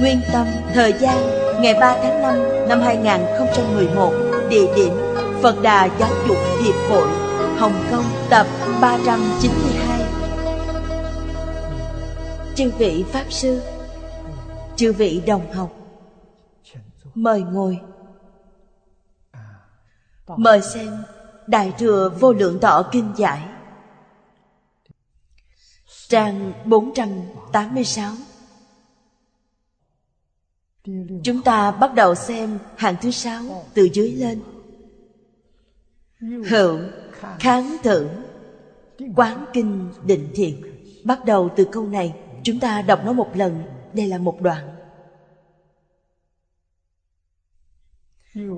nguyên tâm, thời gian, ngày 3 tháng 5 năm 2011 địa điểm, Phật Đà Giáo dục Hiệp hội, Hồng Kông, tập 392 Chư vị Pháp Sư, Chư vị đồng học, Mời ngồi. Mời xem Đại Thừa Vô Lượng Thọ Kinh Giải. Trang 486 Chúng ta bắt đầu xem hàng thứ sáu từ dưới lên. Hữu, kháng thử, quán kinh, định thiện. Bắt đầu từ câu này Chúng ta đọc nó một lần. Đây là một đoạn.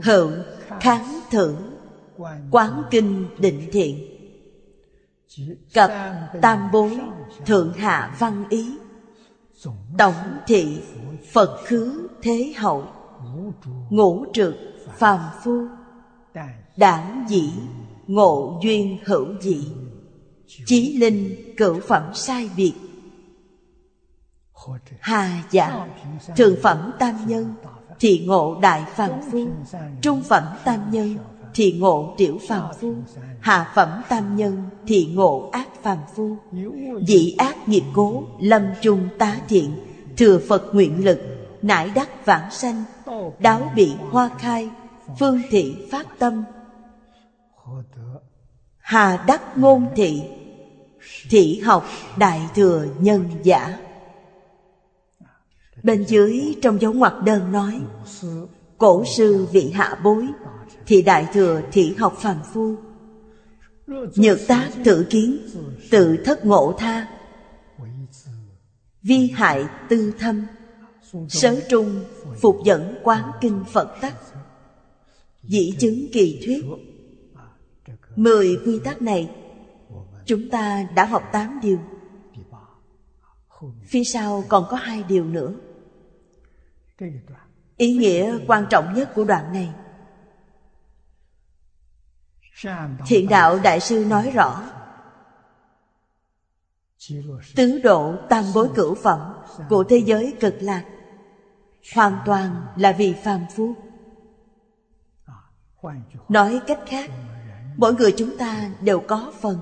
Hữu, kháng thử, quán kinh, định thiện. Cập tam bốn thượng hạ văn ý. Tổng thị Phật khứ thế hậu, Ngũ trực phàm phu, Đảng dĩ, ngộ duyên hữu dị Chí linh cửu phẩm sai biệt. Hà giả dạ, Thượng phẩm tam nhân, Thị ngộ đại phàm phu, Trung phẩm tam nhân thì ngộ tiểu phàm phu, Hạ phẩm tam nhân thì ngộ ác phàm phu. Dị ác nghiệp cố, Lâm trung tá thiện, Thừa Phật nguyện lực Nải đắc vãng sanh, Đáo bị hoa khai, Phương thị phát tâm. Hà đắc ngôn thị Thị học đại thừa nhân giả. Bên dưới trong dấu ngoặc đơn nói, Cổ sư vị hạ bối, Thị đại thừa thị học phàm phu. Nhược tác tự kiến, Tự thất ngộ tha. Vi hại tư thâm. Sớ trung phục dẫn quán kinh Phật tắc. Dĩ chứng kỳ thuyết. Mười quy tắc này, Chúng ta đã học tám điều. Phía sau còn có hai điều nữa. Ý nghĩa quan trọng nhất của đoạn này. Thiện đạo Đại sư nói rõ, Tứ độ tam bối cửu phẩm Của thế giới cực lạc. Hoàn toàn là vì phàm phu. Nói cách khác, Mỗi người chúng ta đều có phần.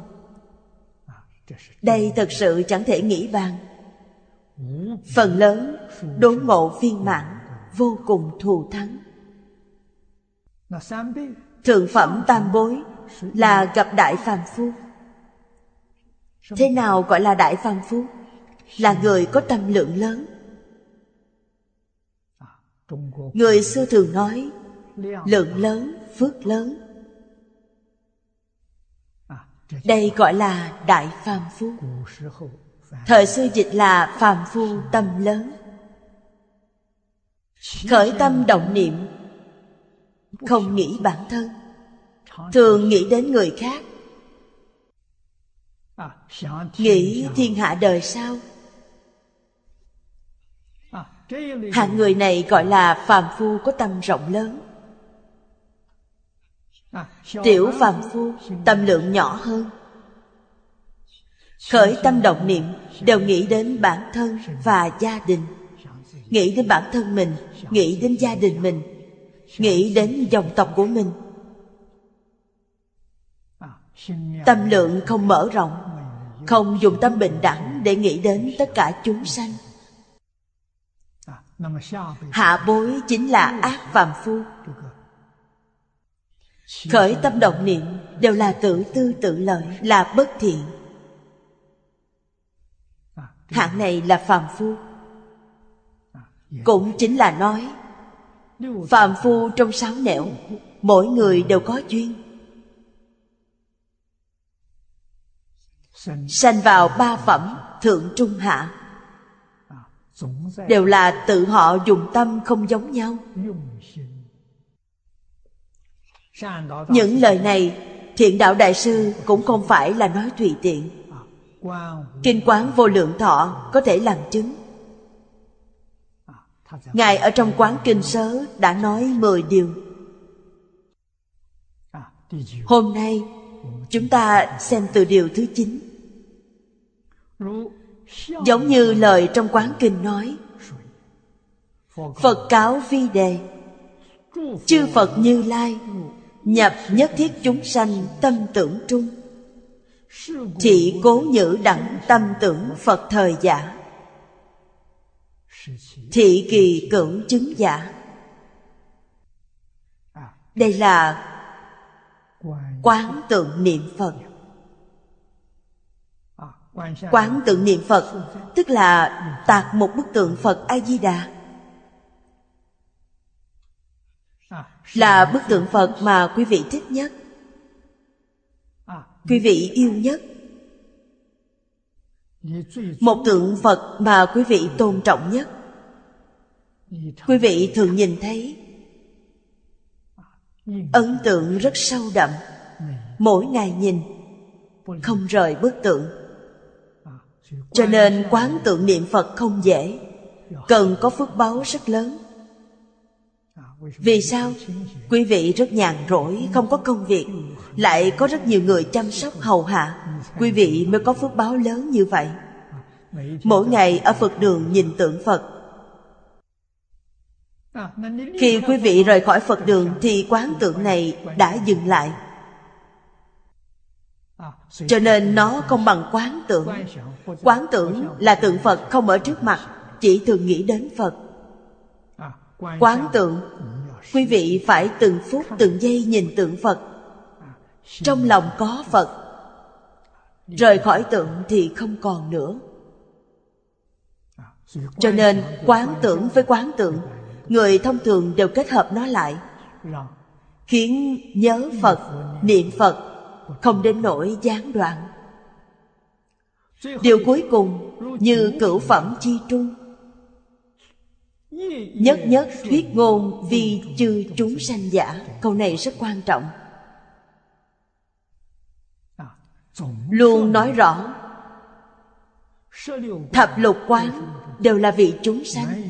Đây thật sự chẳng thể nghĩ bàn. Phần lớn đốn ngộ phiên mãn Vô cùng thù thắng. Thượng phẩm tam bối Là gặp đại phàm phu. Thế nào gọi là đại phàm phu? Là người có tâm lượng lớn. Người xưa thường nói Lượng lớn, phước lớn. Đây gọi là đại phàm phu. Thời xưa dịch là phàm phu tâm lớn. Khởi tâm động niệm Không nghĩ bản thân. Thường nghĩ đến người khác. Nghĩ thiên hạ đời sau Hạng người này gọi là phàm phu có tâm rộng lớn. Tiểu phàm phu, tâm lượng nhỏ hơn. Khởi tâm động niệm, đều nghĩ đến bản thân và gia đình. Nghĩ đến bản thân mình, Nghĩ đến gia đình mình. Nghĩ đến dòng tộc của mình. Tâm lượng không mở rộng, Không dùng tâm bình đẳng để nghĩ đến tất cả chúng sanh. Hạ bối chính là ác phàm phu. Khởi tâm động niệm đều là tự tư tự lợi, Là bất thiện. Hạng này là phàm phu. Cũng chính là nói, Phàm phu trong sáu nẻo, Mỗi người đều có duyên. Sanh vào ba phẩm Thượng trung hạ. Đều là tự họ dùng tâm không giống nhau. Những lời này Thiện đạo đại sư cũng không phải là nói tùy tiện. Kinh quán vô lượng thọ có thể làm chứng. Ngài ở trong quán kinh sớ đã nói mười điều. Hôm nay chúng ta xem từ điều thứ chín Giống như lời trong quán kinh nói, Phật cáo vi đề, Chư Phật như Lai, Nhập nhất thiết chúng sanh tâm tưởng trung. Thị cố nhữ đẳng tâm tưởng Phật thời giả. Thị kỳ cửu chứng giả. Đây là quán tượng niệm Phật. Quán tượng niệm Phật, Tức là tạc một bức tượng Phật A-di-đà. Là bức tượng Phật mà quý vị thích nhất, Quý vị yêu nhất. Một tượng Phật mà quý vị tôn trọng nhất. Quý vị thường nhìn thấy Ấn tượng rất sâu đậm, Mỗi ngày nhìn Không rời bức tượng cho nên quán tượng niệm Phật không dễ. Cần có phước báu rất lớn. Vì sao? Quý vị rất nhàn rỗi, không có công việc. Lại có rất nhiều người chăm sóc hầu hạ. Quý vị mới có phước báo lớn như vậy. Mỗi ngày ở Phật đường nhìn tượng Phật. Khi quý vị rời khỏi Phật đường Thì quán tượng này đã dừng lại cho nên nó không bằng quán tưởng. Quán tưởng là tượng phật không ở trước mặt, chỉ thường nghĩ đến phật. Quán tượng quý vị phải từng phút, từng giây nhìn tượng phật. Trong lòng có phật, rời khỏi tượng thì không còn nữa. Cho nên quán tưởng với quán tượng người thông thường đều kết hợp nó lại, khiến nhớ phật, niệm phật không đến nỗi gián đoạn. Điều cuối cùng như cửu phẩm chi trung. Nhất nhất thuyết ngôn vì chư chúng sanh giả, câu này rất quan trọng. Luôn nói rõ, thập lục quán đều là vị chúng sanh,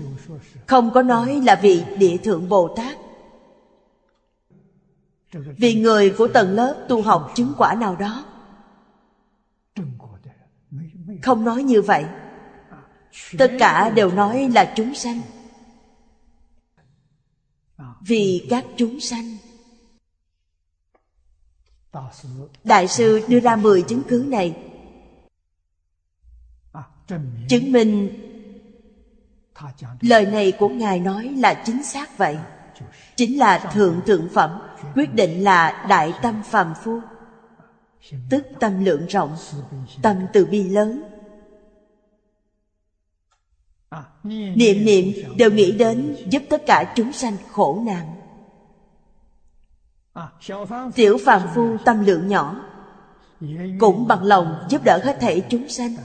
không có nói là vị địa thượng bồ tát vì người của tầng lớp tu học chứng quả nào đó. Không nói như vậy. Tất cả đều nói là chúng sanh. Vì các chúng sanh. Đại sư đưa ra mười chứng cứ này. Chứng minh lời này của ngài nói là chính xác vậy chính là thượng thượng phẩm, quyết định là đại tâm phàm phu. Tức tâm lượng rộng, tâm từ bi lớn. Niệm niệm đều nghĩ đến giúp tất cả chúng sanh khổ nạn. Tiểu phàm phu tâm lượng nhỏ, cũng bằng lòng giúp đỡ hết thảy chúng sanh.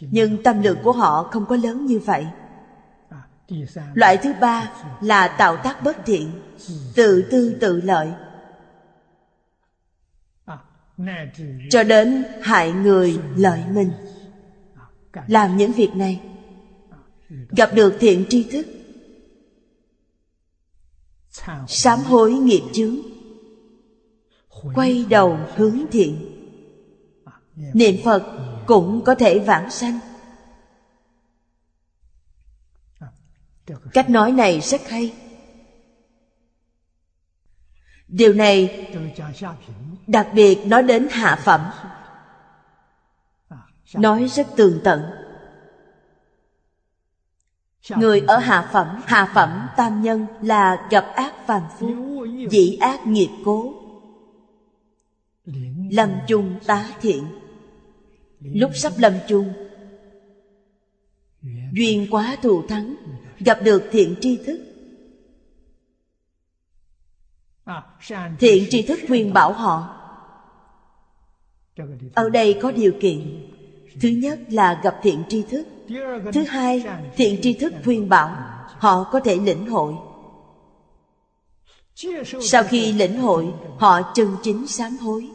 Nhưng tâm lượng của họ không có lớn như vậy loại thứ ba là tạo tác bất thiện, tự tư tự lợi. Cho đến hại người lợi mình. Làm những việc này, gặp được thiện tri thức. Sám hối nghiệp chướng. Quay đầu hướng thiện. Niệm phật cũng có thể vãng sanh. Cách nói này rất hay. Điều này đặc biệt nói đến hạ phẩm. Nói rất tường tận. Người ở hạ phẩm, hạ phẩm tam nhân là gặp ác phàm phu, dĩ ác nghiệp cố, lâm chung tá thiện. Lúc sắp lâm chung, duyên quá thù thắng, gặp được thiện tri thức. Thiện tri thức khuyên bảo họ. Ở đây có điều kiện. Thứ nhất là gặp thiện tri thức Thứ hai, thiện tri thức khuyên bảo Họ có thể lĩnh hội Sau khi lĩnh hội Họ chân chính sám hối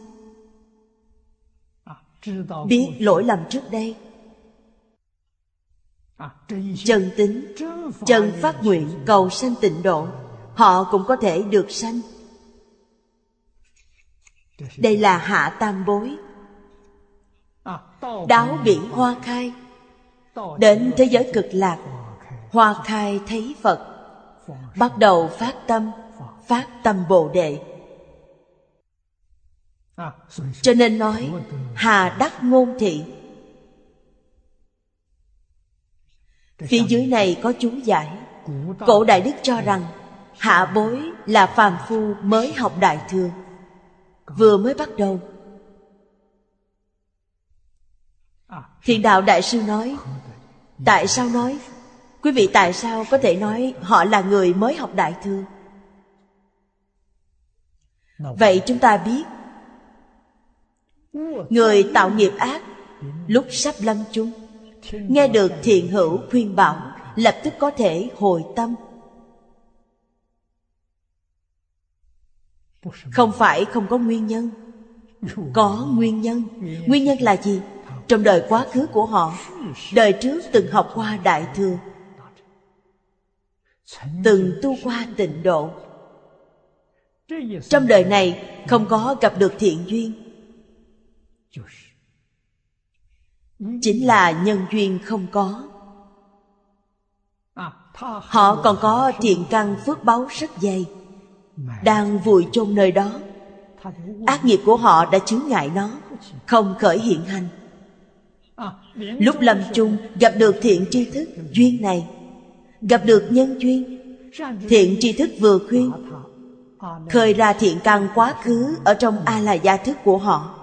Biết lỗi lầm trước đây Chân tính Chân phát nguyện cầu sanh tịnh độ, Họ cũng có thể được sanh. Đây là hạ tam bối. Đáo biển hoa khai. Đến thế giới cực lạc, Hoa khai thấy Phật. Bắt đầu phát tâm Phát tâm Bồ Đề. Cho nên nói, Hà đắc ngôn thị Phía dưới này có chú giải. Cổ Đại Đức cho rằng Hạ bối là phàm phu mới học Đại Thừa. Vừa mới bắt đầu. Thiện đạo đại sư nói Tại sao nói? Quý vị tại sao có thể nói Họ là người mới học đại thừa? Vậy chúng ta biết Người tạo nghiệp ác Lúc sắp lâm chung Nghe được thiện hữu khuyên bảo, Lập tức có thể hồi tâm. Không phải không có nguyên nhân. Có nguyên nhân. Nguyên nhân là gì? trong đời quá khứ của họ, đời trước từng học qua đại thừa, từng tu qua tịnh độ. Trong đời này không có gặp được thiện duyên chính là nhân duyên không có. Họ còn có thiện căn phước báu rất dày, đang vùi chôn nơi đó. Ác nghiệp của họ đã chướng ngại nó, không khởi hiện hành. Lúc lâm chung, gặp được thiện tri thức, duyên này. Gặp được nhân duyên, Thiện tri thức vừa khuyên. Khơi ra thiện căn quá khứ Ở trong A-la gia thức của họ.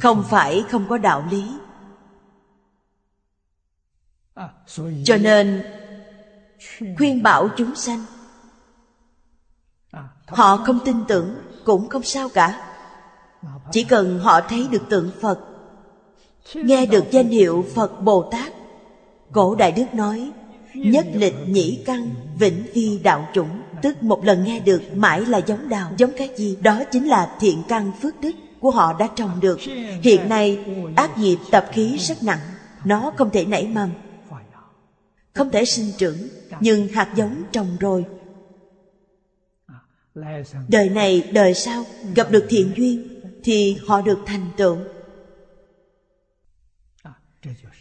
Không phải không có đạo lý. Cho nên, Khuyên bảo chúng sanh, Họ không tin tưởng Cũng không sao cả. Chỉ cần họ thấy được tượng phật, nghe được danh hiệu phật bồ tát, cổ đại đức nói, nhất lịch nhĩ căn, vĩnh vi đạo chủng. Tức một lần nghe được mãi là giống đạo, giống cái gì? Đó chính là thiện căn phước đức của họ đã trồng được. Hiện nay, ác nghiệp tập khí rất nặng, nó không thể nảy mầm. Không thể sinh trưởng, nhưng hạt giống trồng rồi. Đời này, đời sau, gặp được thiện duyên, thì họ được thành tựu.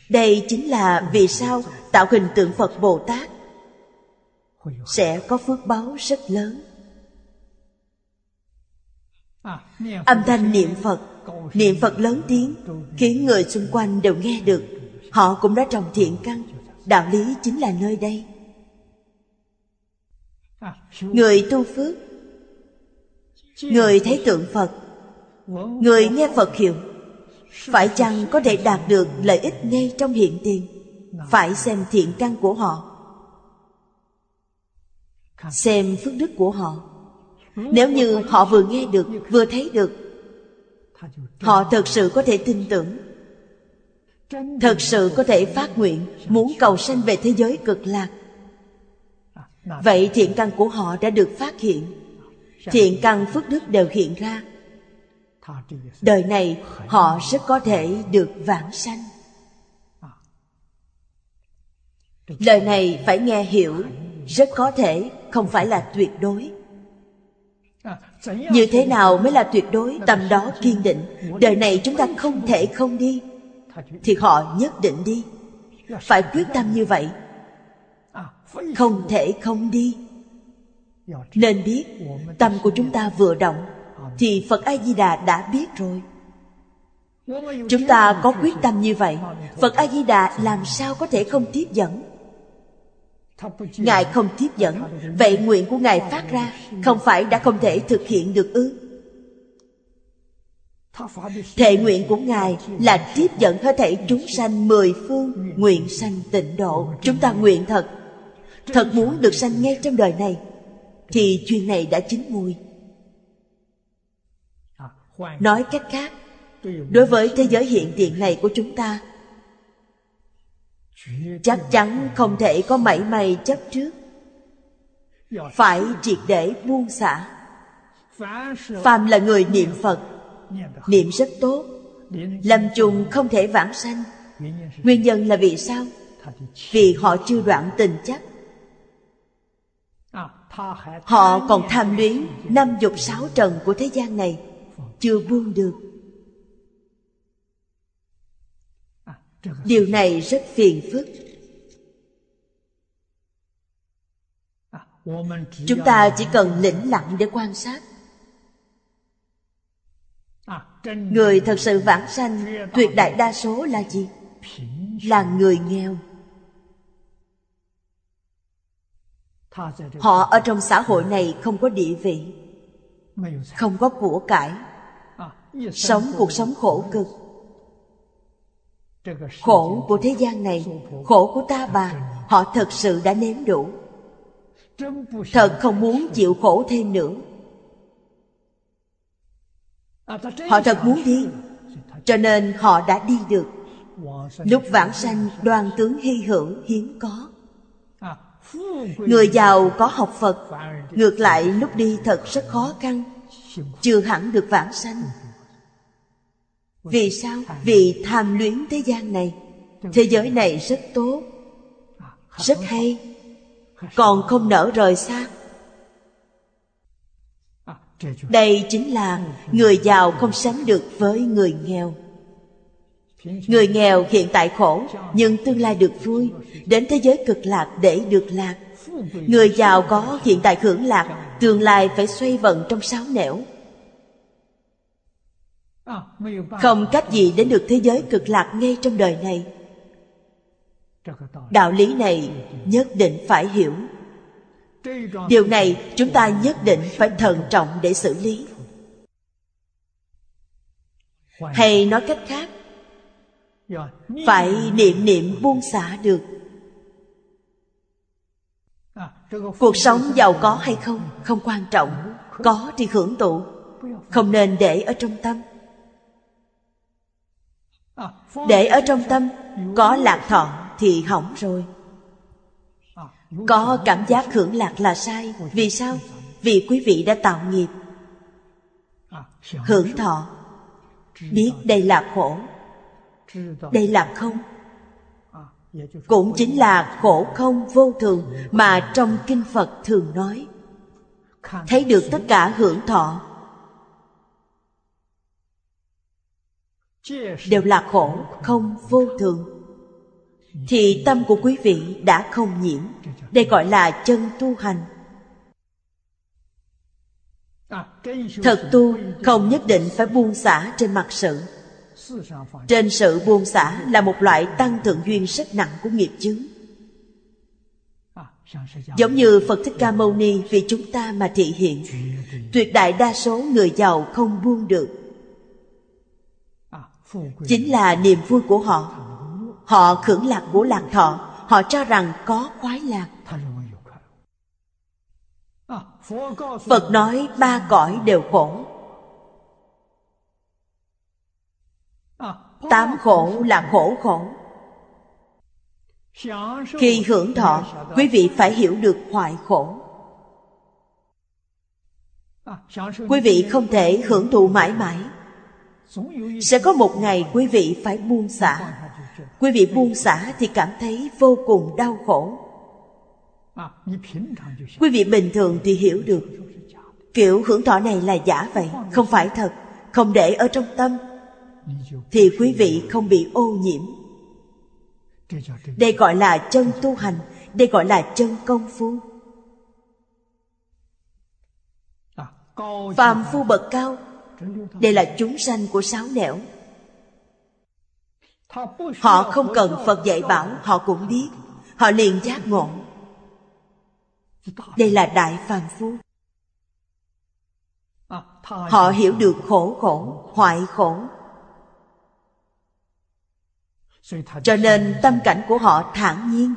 Đây chính là vì sao tạo hình tượng phật bồ tát. Sẽ có phước báo rất lớn âm thanh niệm phật niệm phật lớn tiếng, khiến người xung quanh đều nghe được. Họ cũng đã trồng thiện căn. Đạo lý chính là nơi đây. Người tu phước, người thấy tượng phật, Người nghe Phật hiệu, Phải chăng có thể đạt được lợi ích ngay trong hiện tiền? Phải xem thiện căn của họ, Xem phước đức của họ. Nếu như họ vừa nghe được, Vừa thấy được, Họ thật sự có thể tin tưởng. Thật sự có thể phát nguyện Muốn cầu sanh về thế giới cực lạc. Vậy thiện căn của họ đã được phát hiện. Thiện căn phước đức đều hiện ra. Đời này, họ rất có thể được vãng sanh. Lời này phải nghe hiểu, rất có thể không phải là tuyệt đối như thế nào mới là tuyệt đối tầm đó kiên định? Đời này chúng ta không thể không đi. Thì họ nhất định đi. Phải quyết tâm như vậy. Không thể không đi. Nên biết, tâm của chúng ta vừa động, thì phật a di đà đã biết rồi. Chúng ta có quyết tâm như vậy. Phật A-di-đà làm sao có thể không tiếp dẫn? Ngài không tiếp dẫn. Vậy nguyện của Ngài phát ra. Không phải đã không thể thực hiện được ư? Thệ nguyện của Ngài là tiếp dẫn hết thảy chúng sanh mười phương Nguyện sanh tịnh độ. Chúng ta nguyện thật. Thật muốn được sanh ngay trong đời này, Thì chuyện này đã chín mùi Nói cách khác, Đối với thế giới hiện tiền này của chúng ta Chắc chắn không thể có mảy may chấp trước. Phải triệt để buông xả. Phàm là người niệm Phật, Niệm rất tốt, Lâm trùng không thể vãng sanh. Nguyên nhân là vì sao? Vì họ chưa đoạn tình chấp Họ còn tham luyến năm dục sáu trần của thế gian này, Chưa buông được. Điều này rất phiền phức. Chúng ta chỉ cần lĩnh lặng để quan sát. Người thật sự vãng sanh, Tuyệt đại đa số là gì? Là người nghèo. Họ ở trong xã hội này không có địa vị, Không có của cải. Sống cuộc sống khổ cực. Khổ của thế gian này, Khổ của ta bà Họ thật sự đã nếm đủ. Thật không muốn chịu khổ thêm nữa. Họ thật muốn đi, Cho nên họ đã đi được. Lúc vãng sanh, đoàn tướng hy hữu hiếm có. Người giàu có học Phật, Ngược lại lúc đi thật rất khó khăn. Chưa hẳn được vãng sanh. Vì sao? Vì tham luyến thế gian này. Thế giới này rất tốt, Rất hay. Còn không nỡ rời xa. Đây chính là người giàu không sánh được với người nghèo. Người nghèo hiện tại khổ, nhưng tương lai được vui. Đến thế giới cực lạc để được lạc. Người giàu có hiện tại hưởng lạc, tương lai phải xoay vận trong sáu nẻo không cách gì đến được thế giới cực lạc ngay trong đời này. Đạo lý này nhất định phải hiểu. Điều này chúng ta nhất định phải thận trọng để xử lý. Hay nói cách khác, phải niệm niệm buông xả được. Cuộc sống giàu có hay không không quan trọng, có thì hưởng tụ, không nên để ở trong tâm để ở trong tâm, có lạc thọ thì hỏng rồi. Có cảm giác hưởng lạc là sai. Vì sao? Vì quý vị đã tạo nghiệp. Hưởng thọ. Biết đây là khổ. Đây là không. Cũng chính là khổ không vô thường Mà trong Kinh Phật thường nói. Thấy được tất cả hưởng thọ Đều là khổ, không vô thường. Thì tâm của quý vị đã không nhiễm, đây gọi là chân tu hành. Thật tu không nhất định phải buông xả trên mặt sự. Trên sự buông xả là một loại tăng thượng duyên rất nặng của nghiệp chướng. Giống như phật thích ca mâu ni vì chúng ta mà thị hiện, tuyệt đại đa số người giàu không buông được chính là niềm vui của họ. Họ khưởng lạc của lạc thọ. Họ cho rằng có khoái lạc. Phật nói ba cõi đều khổ. Tám khổ là khổ khổ. Khi hưởng thọ, Quý vị phải hiểu được hoại khổ. Quý vị không thể hưởng thụ mãi mãi. Sẽ có một ngày quý vị phải buông xả. Quý vị buông xả thì cảm thấy vô cùng đau khổ. Quý vị bình thường thì hiểu được. Kiểu hưởng thọ này là giả vậy, không phải thật, không để ở trong tâm. Thì quý vị không bị ô nhiễm. Đây gọi là chân tu hành, đây gọi là chân công phu. Phàm phu bậc cao đây là chúng sanh của sáu nẻo. Họ không cần Phật dạy bảo, Họ cũng biết. Họ liền giác ngộ. Đây là đại phàm phu. Họ hiểu được khổ khổ, Hoại khổ. Cho nên tâm cảnh của họ thản nhiên.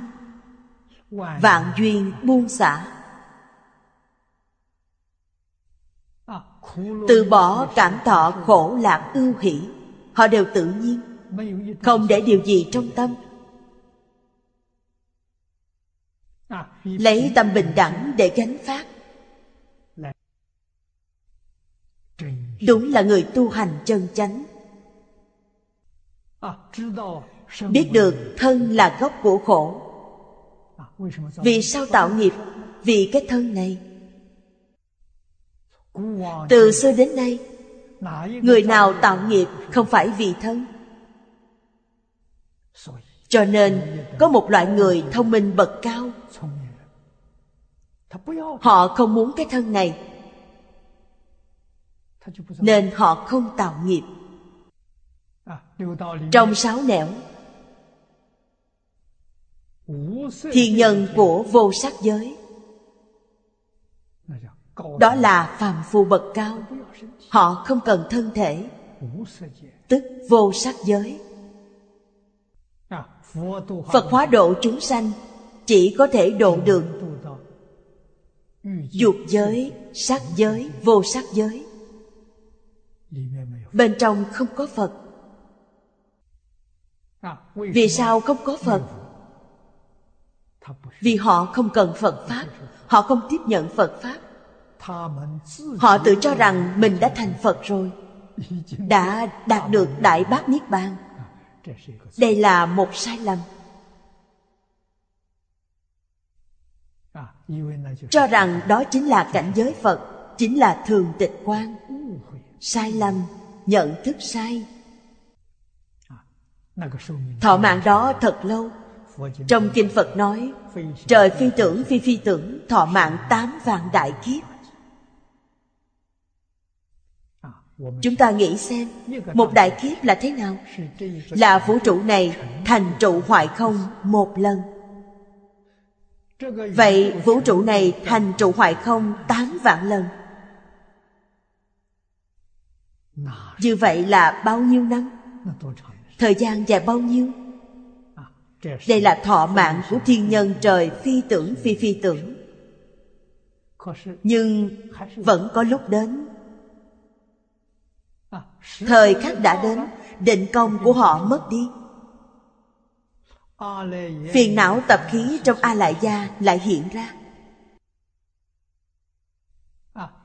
Vạn duyên buông xả. Từ bỏ cảm thọ khổ lạc ưu hỷ, Họ đều tự nhiên, Không để điều gì trong tâm. Lấy tâm bình đẳng để gánh phát Đúng là người tu hành chân chánh. Biết được thân là gốc của khổ. Vì sao tạo nghiệp? Vì cái thân này. Từ xưa đến nay, Người nào tạo nghiệp không phải vì thân. Cho nên, có một loại người thông minh bậc cao. Họ không muốn cái thân này, Nên họ không tạo nghiệp. Trong sáu nẻo Thiên nhân của vô sắc giới đó là phàm phu bậc cao. Họ không cần thân thể Tức vô sắc giới. Phật hóa độ chúng sanh Chỉ có thể độ được Dục giới, sắc giới, vô sắc giới. Bên trong không có Phật. Vì sao không có Phật? Vì họ không cần Phật Pháp Họ không tiếp nhận Phật Pháp. Họ tự cho rằng mình đã thành Phật rồi Đã đạt được Đại Bác Niết Bàn. Đây là một sai lầm. Cho rằng đó chính là cảnh giới Phật Chính là thường tịch quan. Sai lầm, nhận thức sai. Thọ mạng đó thật lâu. Trong Kinh Phật nói Trời phi tưởng phi phi tưởng Thọ mạng tám vạn đại kiếp. Chúng ta nghĩ xem, Một đại kiếp là thế nào? Là vũ trụ này thành trụ hoại không một lần. Vậy vũ trụ này thành trụ hoại không tám vạn lần? Như vậy là bao nhiêu năm? Thời gian dài bao nhiêu? Đây là thọ mạng của thiên nhân trời phi tưởng phi phi tưởng. Nhưng vẫn có lúc đến. Thời khắc đã đến Định công của họ mất đi. Phiền não tập khí trong A Lại Gia lại hiện ra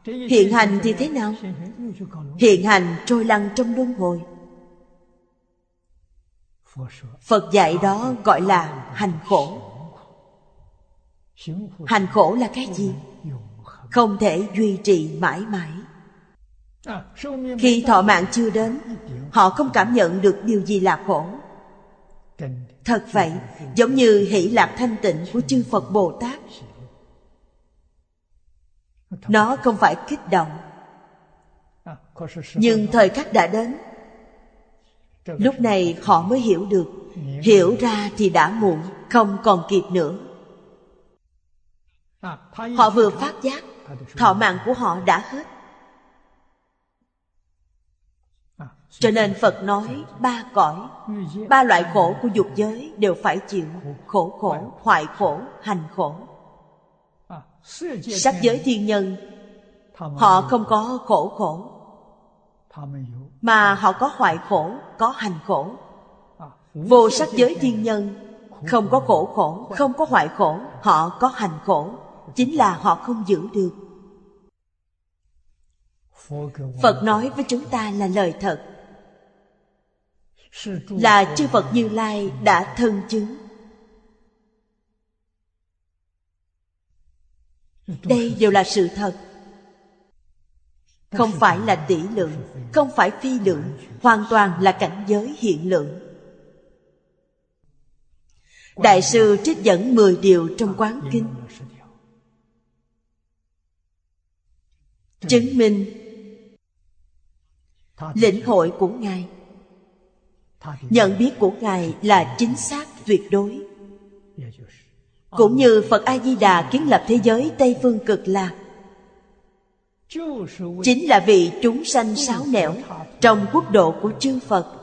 Hiện hành thì thế nào? Hiện hành trôi lăn trong luân hồi. Phật dạy đó gọi là hành khổ. Hành khổ là cái gì? Không thể duy trì mãi mãi khi thọ mạng chưa đến, Họ không cảm nhận được điều gì là khổ. Thật vậy, Giống như hỷ lạc thanh tịnh của chư Phật Bồ Tát. Nó không phải kích động. Nhưng thời khắc đã đến, Lúc này họ mới hiểu được. Hiểu ra thì đã muộn, Không còn kịp nữa. Họ vừa phát giác, Thọ mạng của họ đã hết. Cho nên Phật nói ba cõi Ba loại khổ của dục giới đều phải chịu Khổ khổ, hoại khổ, hành khổ. Sắc giới thiên nhân Họ không có khổ khổ Mà họ có hoại khổ, có hành khổ. Vô sắc giới thiên nhân Không có khổ khổ, không có hoại khổ Họ có hành khổ Chính là họ không giữ được. Phật nói với chúng ta là lời thật là chư Phật Như Lai đã thân chứng. Đây đều là sự thật. Không phải là tỷ lượng, không phải phi lượng, hoàn toàn là cảnh giới hiện lượng. Đại sư trích dẫn 10 điều trong quán kinh Chứng minh Lĩnh hội của Ngài nhận biết của ngài là chính xác, tuyệt đối. Cũng như phật a di đà kiến lập thế giới tây phương cực lạc, chính là vì chúng sanh sáo nẻo trong quốc độ của chư phật,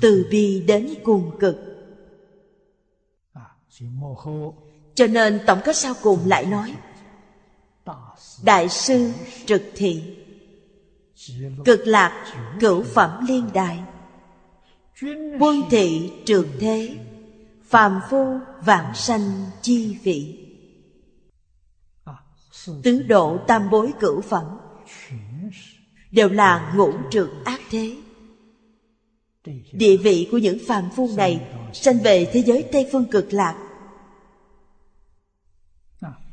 từ bi đến cùng cực. Cho nên tổng kết sau cùng lại nói, đại sư trực thị cực lạc cửu phẩm liên đại. Quân thị trường thế, phàm phu vãng sanh chi vị. Tứ độ tam bối cửu phẩm đều là ngũ trượt ác thế. Địa vị của những phàm phu này sanh về thế giới tây phương cực lạc.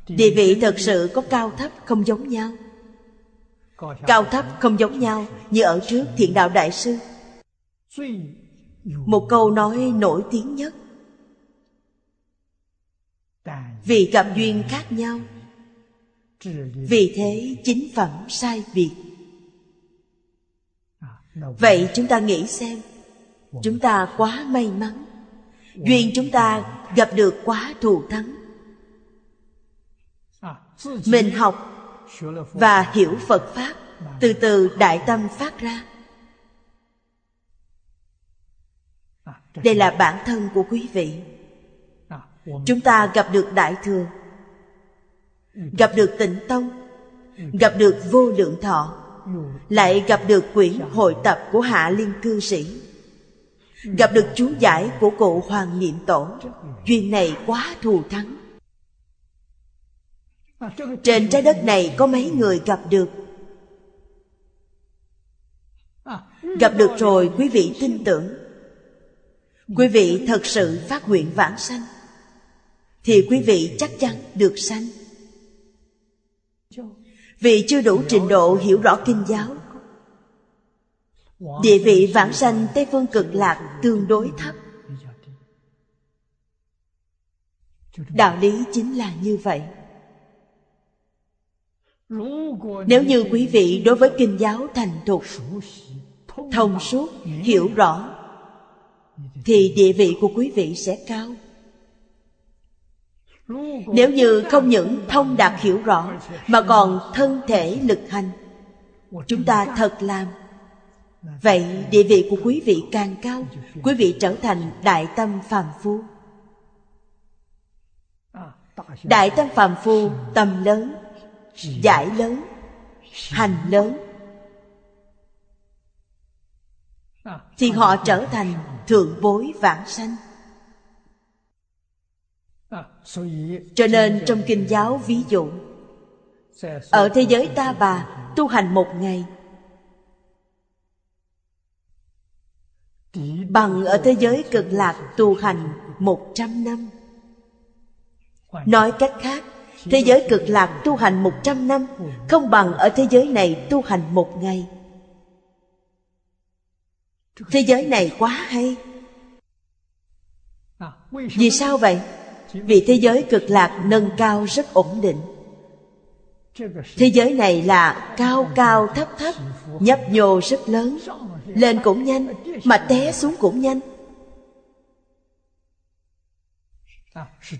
Địa vị thật sự có cao thấp không giống nhau cao thấp không giống nhau như ở trước thiện đạo đại sư. Một câu nói nổi tiếng nhất. Vì gặp duyên khác nhau. Vì thế chính phẩm sai biệt. Vậy chúng ta nghĩ xem, chúng ta quá may mắn, duyên chúng ta gặp được quá thù thắng. Mình học và hiểu phật pháp từ từ đại tâm phát ra. Đây là bản thân của quý vị. Chúng ta gặp được đại thừa, gặp được tịnh tông, gặp được vô lượng thọ, lại gặp được quyển hội tập của hạ liên cư sĩ, gặp được chú giải của cụ hoàng niệm tổ. Duyên này quá thù thắng trên trái đất này có mấy người gặp được? Gặp được rồi, quý vị tin tưởng. Quý vị thật sự phát nguyện vãng sanh, thì quý vị chắc chắn được sanh. Vì chưa đủ trình độ hiểu rõ kinh giáo, địa vị vãng sanh tây phương cực lạc tương đối thấp. Đạo lý chính là như vậy nếu như quý vị đối với kinh giáo thành thục, thông suốt, hiểu rõ, thì địa vị của quý vị sẽ cao. Nếu như không những thông đạt hiểu rõ, mà còn thân thể lực hành, chúng ta thật làm. Vậy địa vị của quý vị càng cao, quý vị trở thành đại tâm phàm phu. Đại tâm phàm phu, tâm lớn giải lớn, hành lớn. Thì họ trở thành thượng bối vãng sanh. Cho nên trong kinh giáo ví dụ, ở thế giới ta bà tu hành một ngày, bằng ở thế giới cực lạc tu hành một trăm năm. Nói cách khác thế giới cực lạc tu hành một trăm năm, không bằng ở thế giới này tu hành một ngày. Thế giới này quá hay. Vì sao vậy? Vì thế giới cực lạc nâng cao rất ổn định. Thế giới này là cao cao thấp thấp, nhấp nhô rất lớn. Lên cũng nhanh, mà té xuống cũng nhanh.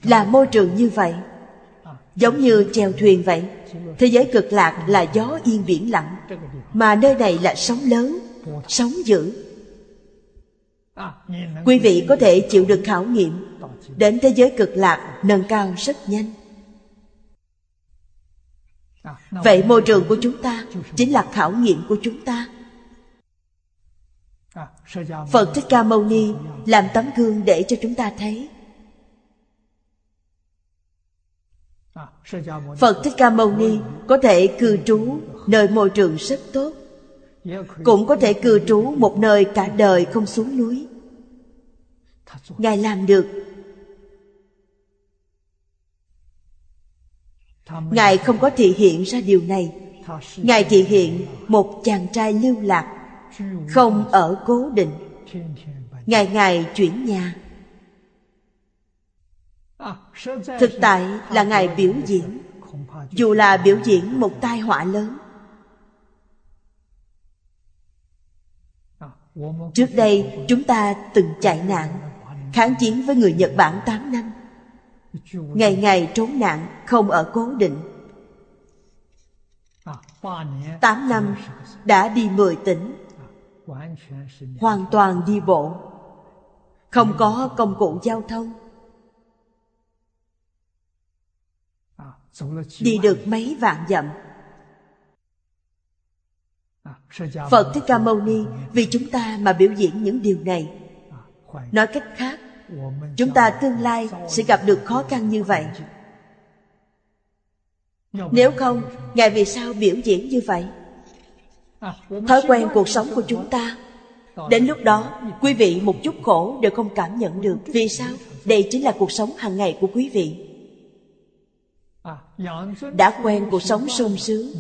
Là môi trường như vậy giống như chèo thuyền vậy. Thế giới cực lạc là gió yên biển lặng, mà nơi này là sóng lớn, sóng dữ. Quý vị có thể chịu được khảo nghiệm. Đến thế giới cực lạc, nâng cao rất nhanh. Vậy môi trường của chúng ta chính là khảo nghiệm của chúng ta. Phật thích ca mâu ni làm tấm gương để cho chúng ta thấy. Phật thích ca mâu ni có thể cư trú nơi môi trường rất tốt, cũng có thể cư trú một nơi cả đời không xuống núi. Ngài làm được. Ngài không có thị hiện ra điều này. Ngài thị hiện một chàng trai lưu lạc, không ở cố định. Ngày ngày chuyển nhà thực tại là ngài biểu diễn. Dù là biểu diễn một tai họa lớn. Trước đây, chúng ta từng chạy nạn, Kháng chiến với người Nhật Bản 8 năm. Ngày ngày trốn nạn, Không ở cố định. 8 năm đã đi 10 tỉnh. Hoàn toàn đi bộ. Không có công cụ giao thông. Đi được mấy vạn dặm. Phật Thích Ca Mâu Ni vì chúng ta mà biểu diễn những điều này. Nói cách khác Chúng ta tương lai sẽ gặp được khó khăn như vậy. Nếu không, Ngài vì sao biểu diễn như vậy? Thói quen cuộc sống của chúng ta Đến lúc đó, quý vị một chút khổ đều không cảm nhận được. Vì sao? Đây chính là cuộc sống hàng ngày của quý vị À, Đã quen cuộc sống sung sướng,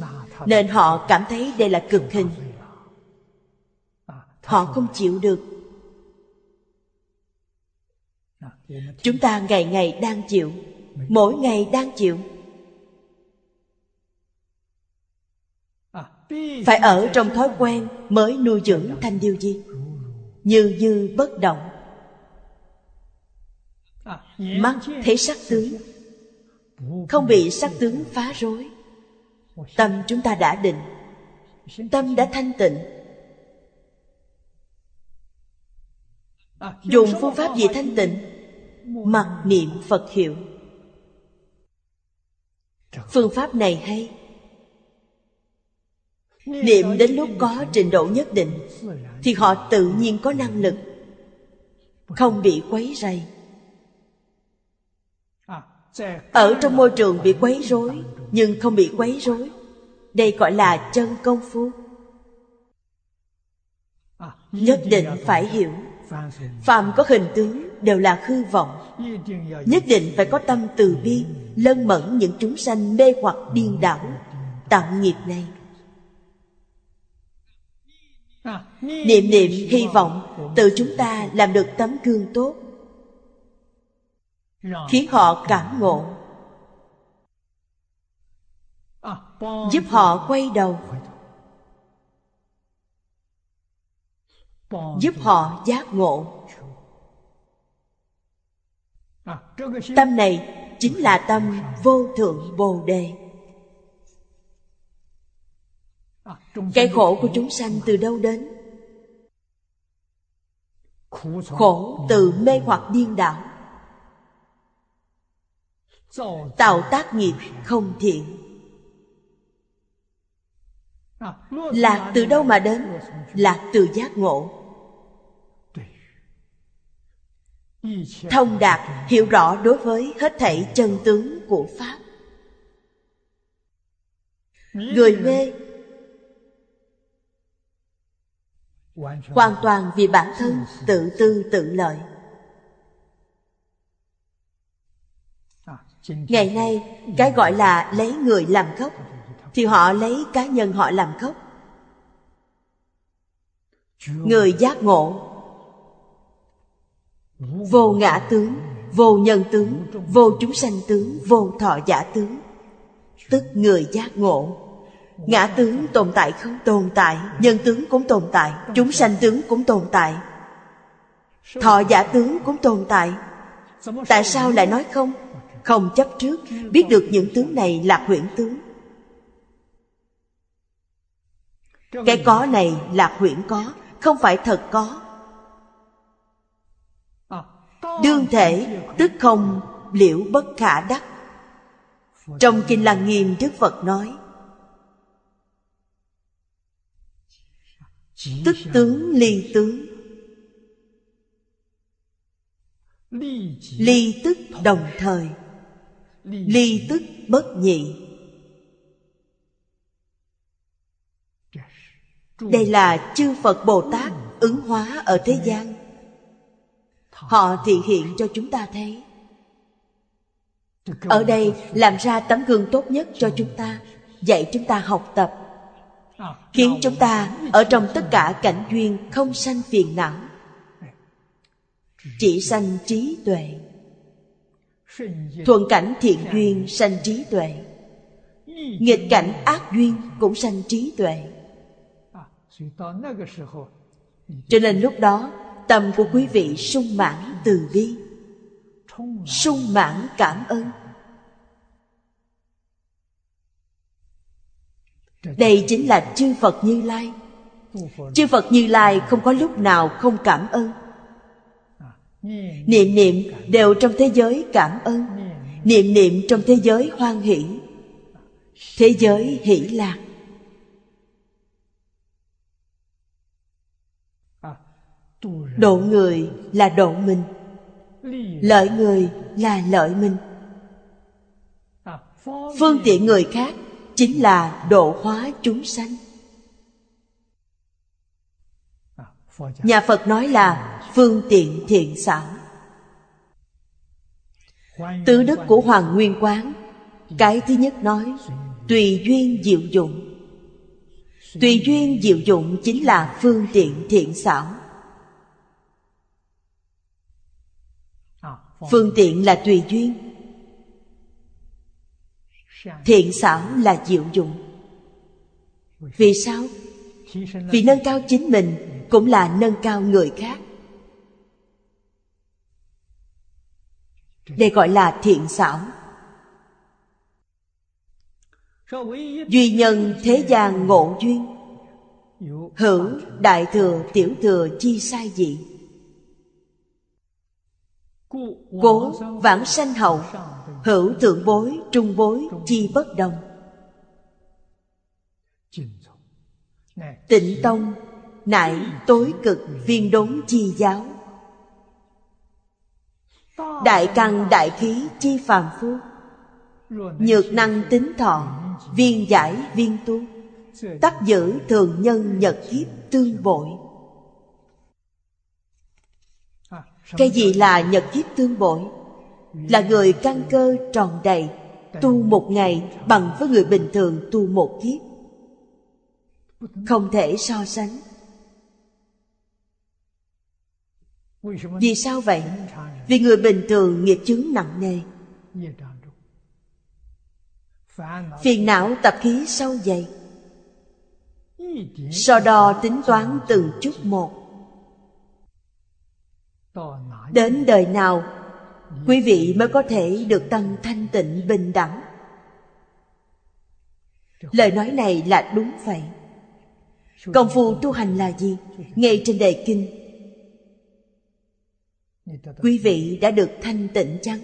Nên họ cảm thấy đây là cực hình. Họ không chịu được. Chúng ta ngày ngày đang chịu, Mỗi ngày đang chịu. Phải ở trong thói quen mới nuôi dưỡng thanh điêu gì Như như bất động. Mắt thấy sắc tướng không bị sắc tướng phá rối. Tâm chúng ta đã định. Tâm đã thanh tịnh. Dùng phương pháp gì thanh tịnh? Mặc niệm Phật hiệu. Phương pháp này hay. Niệm đến lúc có trình độ nhất định, Thì họ tự nhiên có năng lực. Không bị quấy rầy. Ở trong môi trường bị quấy rối, Nhưng không bị quấy rối. Đây gọi là chân công phu. Nhất định phải hiểu Phạm có hình tướng đều là hư vọng. Nhất định phải có tâm từ bi, Lân mẫn những chúng sanh mê hoặc điên đảo Tạo nghiệp này. Niệm niệm hy vọng, Tự chúng ta làm được tấm gương tốt. Khiến họ cảm ngộ. Giúp họ quay đầu. Giúp họ giác ngộ. Tâm này chính là tâm vô thượng bồ đề. Cái khổ của chúng sanh từ đâu đến? Khổ từ mê hoặc điên đảo tạo tác nghiệp không thiện. Lạc từ đâu mà đến? Lạc từ giác ngộ. Thông đạt, hiểu rõ đối với hết thảy chân tướng của pháp. Người mê hoàn toàn vì bản thân tự tư tự lợi. Ngày nay, cái gọi là lấy người làm gốc, thì họ lấy cá nhân họ làm gốc. Người giác ngộ, vô ngã tướng, vô nhân tướng, vô chúng sanh tướng, vô thọ giả tướng. Tức người giác ngộ. Ngã tướng tồn tại không tồn tại, nhân tướng cũng tồn tại, chúng sanh tướng cũng tồn tại. Thọ giả tướng cũng tồn tại. Tại sao lại nói không? Không chấp trước. Biết được những tướng này là huyễn tướng. Cái có này là huyễn có, không phải thật có. Đương thể, tức không, liễu bất khả đắc. Trong kinh lăng nghiêm, đức phật nói, tức tướng ly tướng. Ly tức đồng thời ly tức bất nhị. Đây là chư phật bồ tát ứng hóa ở thế gian. Họ thị hiện cho chúng ta thấy. Ở đây làm ra tấm gương tốt nhất cho chúng ta dạy chúng ta học tập khiến chúng ta ở trong tất cả cảnh duyên không sanh phiền não. Chỉ sanh trí tuệ thuận cảnh thiện duyên sanh trí tuệ. Nghịch cảnh ác duyên cũng sanh trí tuệ. Cho nên lúc đó tâm của quý vị sung mãn từ bi. Sung mãn cảm ơn. Đây chính là chư phật như lai. Chư phật như lai không có lúc nào không cảm ơn niệm niệm đều trong thế giới cảm ơn. Niệm niệm trong thế giới hoan hỷ. Thế giới hỷ lạc. Độ người là độ mình. Lợi người là lợi mình. Phương tiện người khác chính là độ hóa chúng sanh. Nhà phật nói là phương tiện thiện xảo tứ đức của hoàng nguyên quán, cái thứ nhất nói, tùy duyên diệu dụng. Tùy duyên diệu dụng chính là phương tiện thiện xảo phương tiện là tùy duyên. Thiện xảo là diệu dụng. Vì sao? Vì nâng cao chính mình cũng là nâng cao người khác. Đây gọi là thiện xảo. Duy nhân thế gian ngộ duyên hữu đại thừa tiểu thừa chi sai dị. Cố vãng sanh hậu, hữu thượng bối, trung bối, chi bất đồng. Tịnh tông, nại tối cực, viên đốn chi giáo đại căn đại khí chi phàm phu. Nhược năng tính thọ, viên giải viên tu. Tắc giữ thường nhân nhật kiếp tương bội. Cái gì là nhật kiếp tương bội? Là người căn cơ tròn đầy, tu một ngày bằng với người bình thường tu một kiếp. Không thể so sánh. Vì sao vậy? Vì người bình thường nghiệp chướng nặng nề. Phiền não tập khí sâu dày so đo tính toán từng chút một. Đến đời nào, quý vị mới có thể được tâm thanh tịnh bình đẳng? Lời nói này là đúng vậy. Công phu tu hành là gì? Ngay trên đề kinh quý vị đã được thanh tịnh chăng?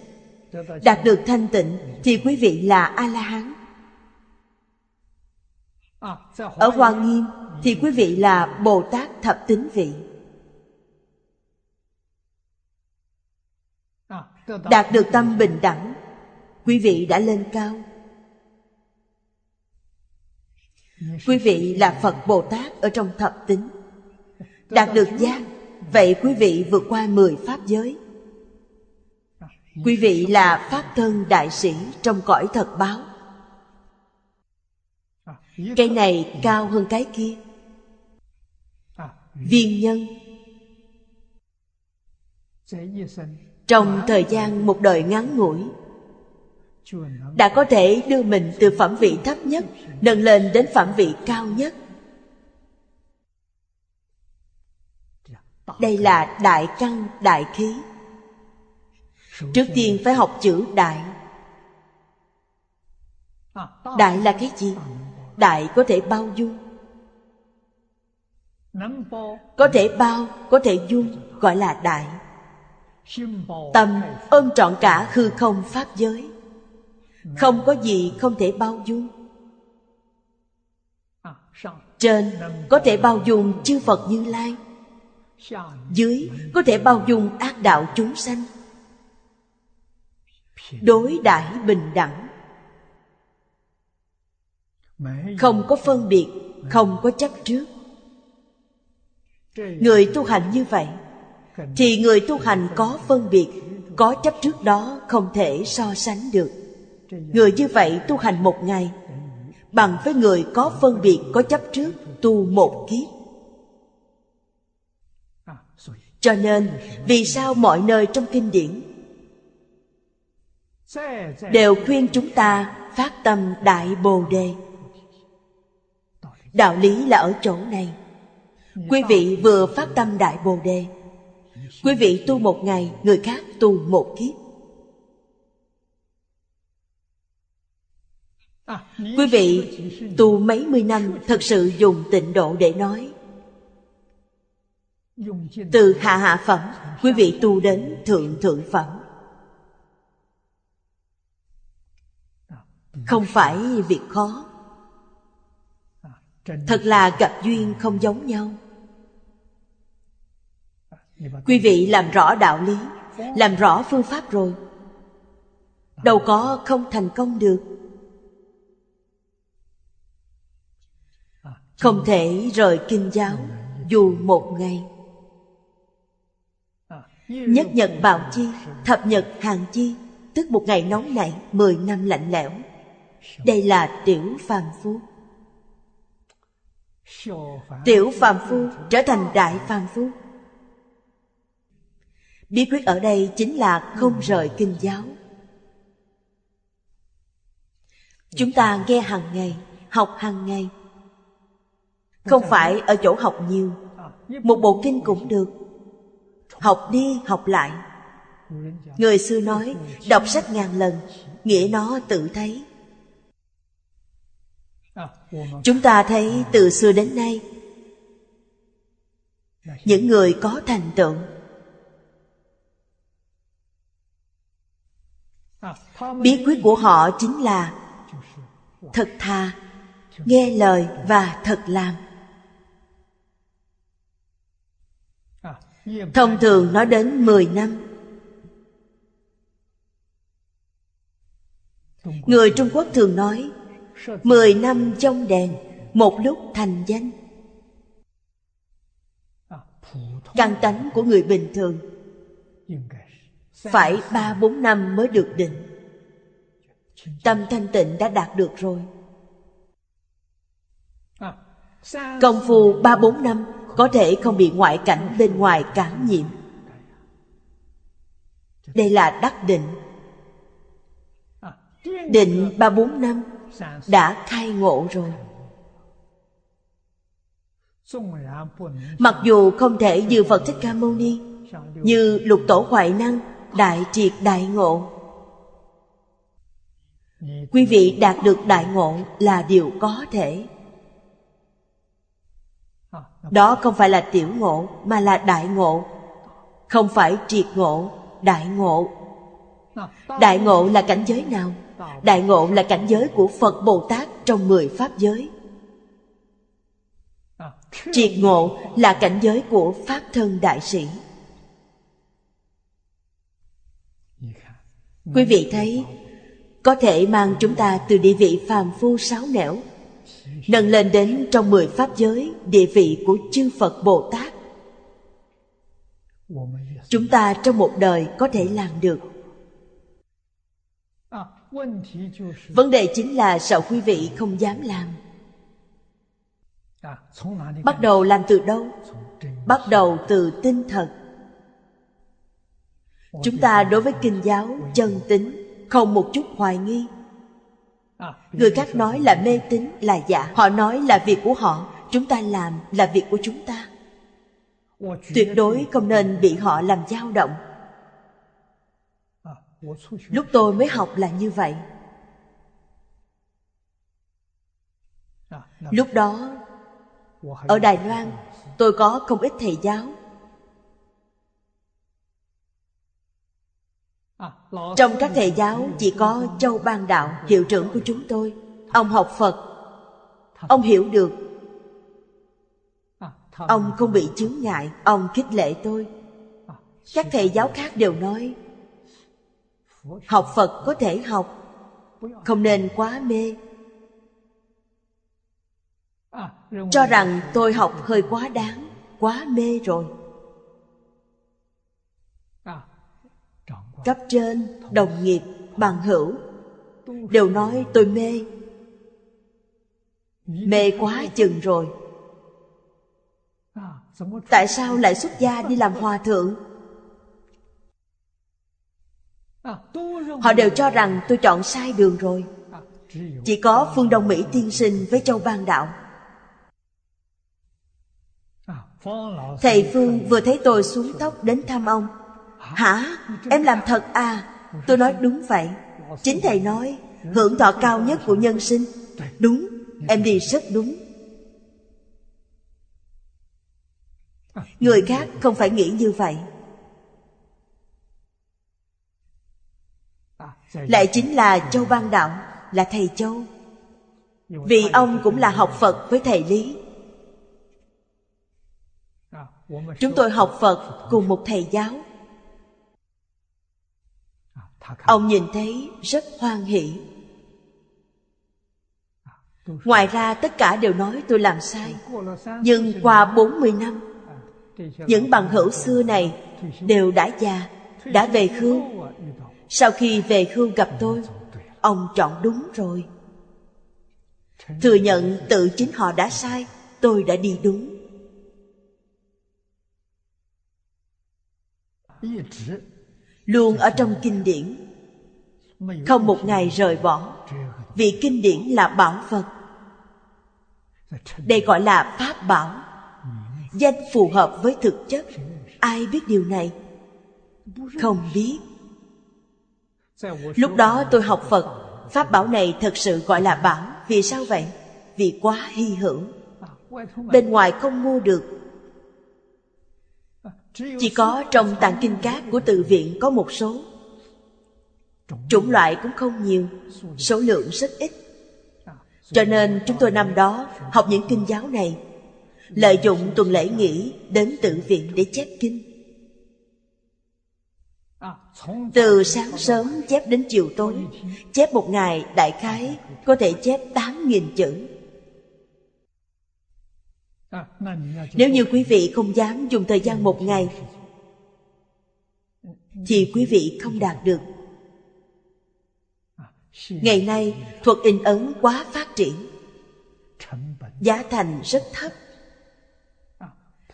Đạt được thanh tịnh thì quý vị là a la hán ở hoa nghiêm thì quý vị là bồ tát thập tính vị. Đạt được tâm bình đẳng quý vị đã lên cao. Quý vị là phật bồ tát ở trong thập tính. Đạt được giác vậy quý vị vượt qua mười pháp giới. Quý vị là pháp thân đại sĩ trong cõi thật báo. Cái này cao hơn cái kia. Viên nhân. Trong thời gian một đời ngắn ngủi, đã có thể đưa mình từ phẩm vị thấp nhất, nâng lên đến phẩm vị cao nhất. Đây là đại căn, đại khí. Trước tiên phải học chữ đại. Đại là cái gì? Đại có thể bao dung. Có thể bao, có thể dung, gọi là đại. Tâm ôm trọn cả hư không pháp giới. Không có gì không thể bao dung. Trên có thể bao dung chư phật như lai dưới có thể bao dung ác đạo chúng sanh. Đối đãi bình đẳng. Không có phân biệt, không có chấp trước. Người tu hành như vậy, thì người tu hành có phân biệt, có chấp trước đó không thể so sánh được. Người như vậy tu hành một ngày, bằng với người có phân biệt, có chấp trước, tu một kiếp cho nên, vì sao mọi nơi trong kinh điển đều khuyên chúng ta phát tâm đại bồ đề? Đạo lý là ở chỗ này. Quý vị vừa phát tâm Đại Bồ Đề, Quý vị tu một ngày, Người khác tu một kiếp. Quý vị tu mấy mươi năm, Thật sự dùng tịnh độ để nói từ hạ hạ phẩm, Quý vị tu đến thượng thượng phẩm. Không phải việc khó. Thật là gặp duyên không giống nhau. Quý vị làm rõ đạo lý, Làm rõ phương pháp rồi. Đâu có không thành công được. Không thể rời kinh giáo Dù một ngày. Nhất nhật bạo chi Thập nhật hàng chi Tức một ngày nóng nảy Mười năm lạnh lẽo. Đây là tiểu phàm phu. Tiểu phàm phu trở thành đại phàm phu. Bí quyết ở đây chính là không rời kinh giáo. Chúng ta nghe hàng ngày, học hàng ngày. Không phải ở chỗ học nhiều Một bộ kinh cũng được Học đi, học lại. Người xưa nói, Đọc sách ngàn lần, Nghĩa nó tự thấy. Chúng ta thấy từ xưa đến nay, Những người có thành tựu. Bí quyết của họ chính là thật thà, nghe lời và thật làm. Thông thường nói đến 10 năm. Người trung quốc thường nói 10 năm trong đèn, một lúc thành danh. Căn tánh của người bình thường phải ba bốn năm mới được định. Tâm thanh tịnh đã đạt được rồi. Công phu ba bốn năm có thể không bị ngoại cảnh bên ngoài cảm nhiễm. Đây là đắc định. Định ba bốn năm đã khai ngộ rồi. Mặc dù không thể như phật thích ca mâu ni, như lục tổ hoại năng, đại triệt đại ngộ. Quý vị đạt được đại ngộ là điều có thể đó không phải là tiểu ngộ, mà là đại ngộ. Không phải triệt ngộ, đại ngộ. Đại ngộ là cảnh giới nào? Đại ngộ là cảnh giới của phật bồ tát trong mười pháp giới. Triệt ngộ là cảnh giới của pháp thân đại sĩ. Quý vị thấy, có thể mang chúng ta từ địa vị phàm phu sáo nẻo nâng lên đến trong mười pháp giới, địa vị của chư phật bồ tát. Chúng ta trong một đời có thể làm được. Vấn đề chính là sợ quý vị không dám làm? Bắt đầu làm từ đâu? Bắt đầu từ tinh thật chúng ta đối với kinh giáo chân tính, không một chút hoài nghi người khác nói là mê tín là giả. Họ nói là việc của họ chúng ta làm là việc của chúng ta. Tuyệt đối không nên bị họ làm dao động. Lúc tôi mới học là như vậy. Lúc đó ở đài loan tôi có không ít thầy giáo trong các thầy giáo chỉ có châu ban đạo, hiệu trưởng của chúng tôi. Ông học phật. Ông hiểu được. Ông không bị chướng ngại, ông khích lệ tôi. Các thầy giáo khác đều nói, học phật có thể học, không nên quá mê. Cho rằng tôi học hơi quá đáng, quá mê rồi. Cấp trên, đồng nghiệp, bằng hữu. Đều nói tôi mê. Mê quá chừng rồi. Tại sao lại xuất gia đi làm hòa thượng? Họ đều cho rằng tôi chọn sai đường rồi. Chỉ có phương đông mỹ tiên sinh với châu ban đạo. Thầy Phương vừa thấy tôi xuống tóc đến thăm ông. Hả? Em làm thật à? Tôi nói đúng vậy. Chính thầy nói Hưởng thọ cao nhất của nhân sinh. Đúng, em đi rất đúng. Người khác không phải nghĩ như vậy. Lại chính là Châu Văn Đạo Là thầy Châu. Vì ông cũng là học Phật với thầy Lý. Chúng tôi học Phật cùng một thầy giáo. Ông nhìn thấy rất hoan hỷ. Ngoài ra tất cả đều nói tôi làm sai. Nhưng qua 40 năm, Những bằng hữu xưa này đều đã già, Đã về hưu. Sau khi về hưu gặp tôi, Ông chọn đúng rồi. Thừa nhận tự chính họ đã sai, Tôi đã đi đúng. Luôn ở trong kinh điển. Không một ngày rời bỏ, Vì kinh điển là bảo vật. Đây gọi là pháp bảo. Danh phù hợp với thực chất. Ai biết điều này? Không biết. Lúc đó tôi học Phật. Pháp bảo này thật sự gọi là bảo. Vì sao vậy? Vì quá hy hữu. Bên ngoài không mua được. Chỉ có trong tạng kinh cát của tự viện có một số. Chủng loại cũng không nhiều, Số lượng rất ít. Cho nên chúng tôi năm đó học những kinh giáo này, Lợi dụng tuần lễ nghỉ đến tự viện để chép kinh. Từ sáng sớm chép đến chiều tối, Chép một ngày đại khái Có thể chép tám nghìn chữ. Nếu như quý vị không dám dùng thời gian một ngày, Thì quý vị không đạt được. Ngày nay, thuật in ấn quá phát triển. Giá thành rất thấp.